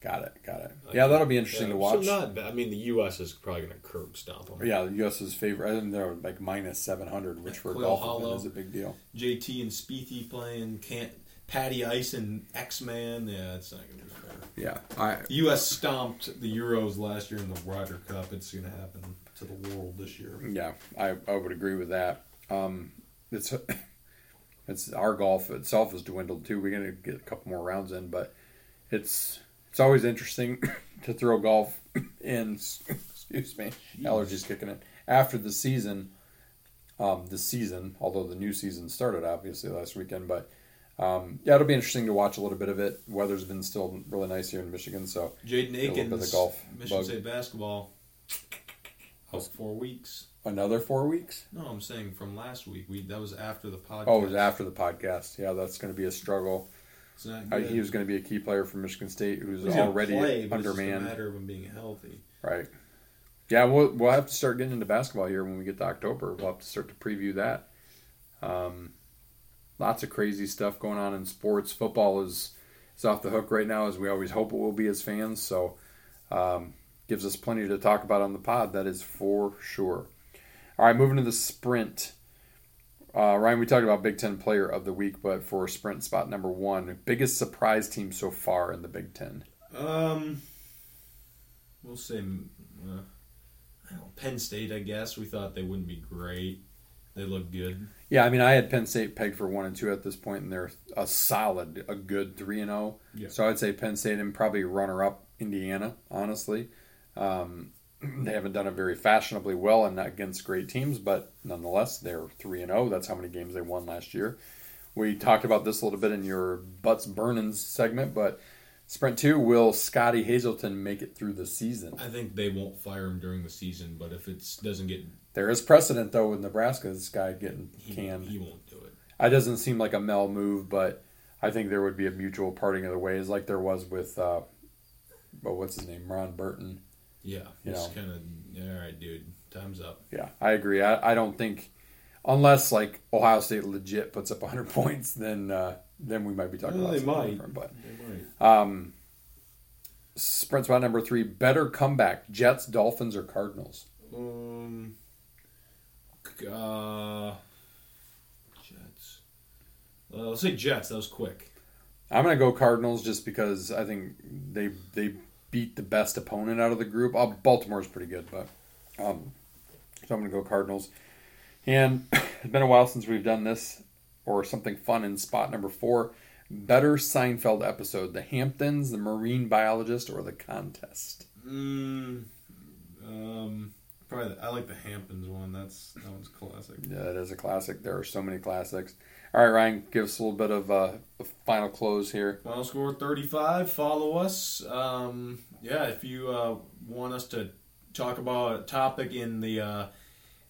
Got it. Got it. Yeah, that'll be interesting Yeah, to watch. So not. I mean, the U.S. is probably going to curb stomp them. Yeah, the U.S. is favorite. I think they're like minus seven hundred, which for golf Hollow. is a big deal. JT and Spiethy playing can't Patty Ice and X Man. Yeah, it's not gonna be fair. Yeah, I The U.S. stomped the Euros last year in the Ryder Cup. It's gonna happen to the world this year. yeah I, I would agree with that. Um, it's it's our golf itself has dwindled too. We're gonna get a couple more rounds in, but it's it's always interesting to throw golf in. Excuse me, allergies kicking in after the season. Um, the season, although the new season started obviously last weekend, but um, yeah, it'll be interesting to watch a little bit of it. Weather's been still really nice here in Michigan, so Jaden A little bit of Akins, golf Michigan bug. State basketball. Out four weeks. another four weeks. No, I'm saying from last week. We that was after the podcast. Oh, it was after the podcast. Yeah, that's going to be a struggle. It's not Uh, good. he was going to be a key player for Michigan State, who's He's gonna already play, but it's just a undermanned. matter of him being healthy. Right. Yeah, we'll we'll have to start getting into basketball here when we get to October. We'll have to start to preview that. Um, lots of crazy stuff going on in sports. Football is is off the hook right now, as we always hope it will be as fans. So, um, gives us plenty to talk about on the pod. That is for sure. All right, moving to the sprint. Uh, Ryan, we talked about Big Ten Player of the Week, but for sprint spot number one, biggest surprise team so far in the Big Ten. Um, we'll say uh, I don't know, Penn State. I guess we thought they wouldn't be great. They look good. Yeah, I mean, I had Penn State pegged for one and two at this point, and they're a solid, a good three and zero. Yeah. So I'd say Penn State and probably runner up Indiana. Honestly, um, they haven't done it very fashionably well and not against great teams, but nonetheless, they're three and zero. That's how many games they won last year. We talked about this a little bit in your butts burnins segment, but sprint two will Scottie Hazelton make it through the season? I think they won't fire him during the season, but if it doesn't get There is precedent though with Nebraska. This guy getting he, canned. he won't do it. It doesn't seem like a Mel move, but I think there would be a mutual parting of the ways, like there was with, uh, well, what's his name, Ron Burton. Yeah, You it's kind of all right, dude. Time's up. Yeah, I agree. I, I don't think, unless like Ohio State legit puts up 100 points, then uh, then we might be talking Well, about they something might. different. But They might. um, sprint spot number three, better comeback: Jets, Dolphins, or Cardinals. Um, uh, Jets. Uh, let's say Jets. That was quick. I'm gonna go Cardinals just because I think they they beat the best opponent out of the group. Uh, Baltimore's pretty good, but um, so I'm gonna go Cardinals. And it's been a while since we've done this or something fun in spot number four. Better Seinfeld episode: The Hamptons, the Marine Biologist, or the Contest. Mm, um, probably. The, I like the Hamptons one. That's that one's classic. Yeah, it is a classic. There are so many classics. All right, Ryan, give us a little bit of uh, a final close here. Final score 35. Follow us. Um, yeah, if you uh, want us to talk about a topic in the uh,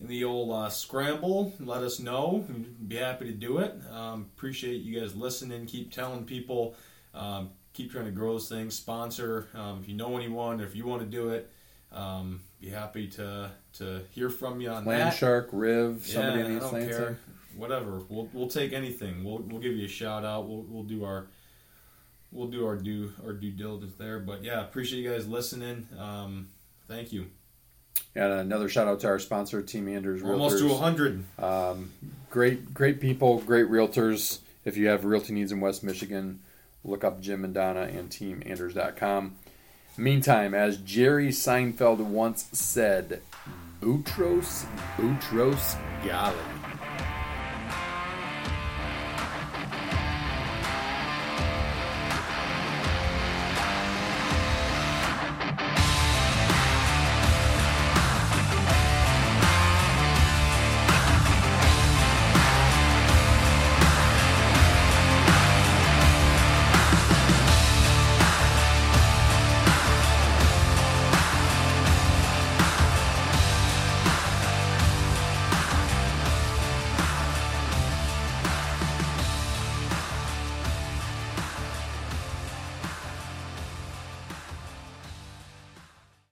in the old uh, scramble, let us know. We'd be happy to do it. Um, appreciate you guys listening. Keep telling people. Um, keep trying to grow those things. Sponsor. Um, if you know anyone, if you want to do it, um, be happy to to hear from you on Land that. Shark, Riv, somebody yeah, in I East don't Lansing. care. Whatever. We'll we'll take anything. We'll we'll give you a shout out. We'll we'll do our we'll do our due our due diligence there. But yeah, appreciate you guys listening. Um, thank you. And another shout out to our sponsor, Team Anders Realtors. Almost to hundred. Um, great, great people, great realtors. If you have realty needs in West Michigan, look up Jim and Donna and TeamAnders.com. Meantime, as Jerry Seinfeld once said, Boutros Boutros Ghali.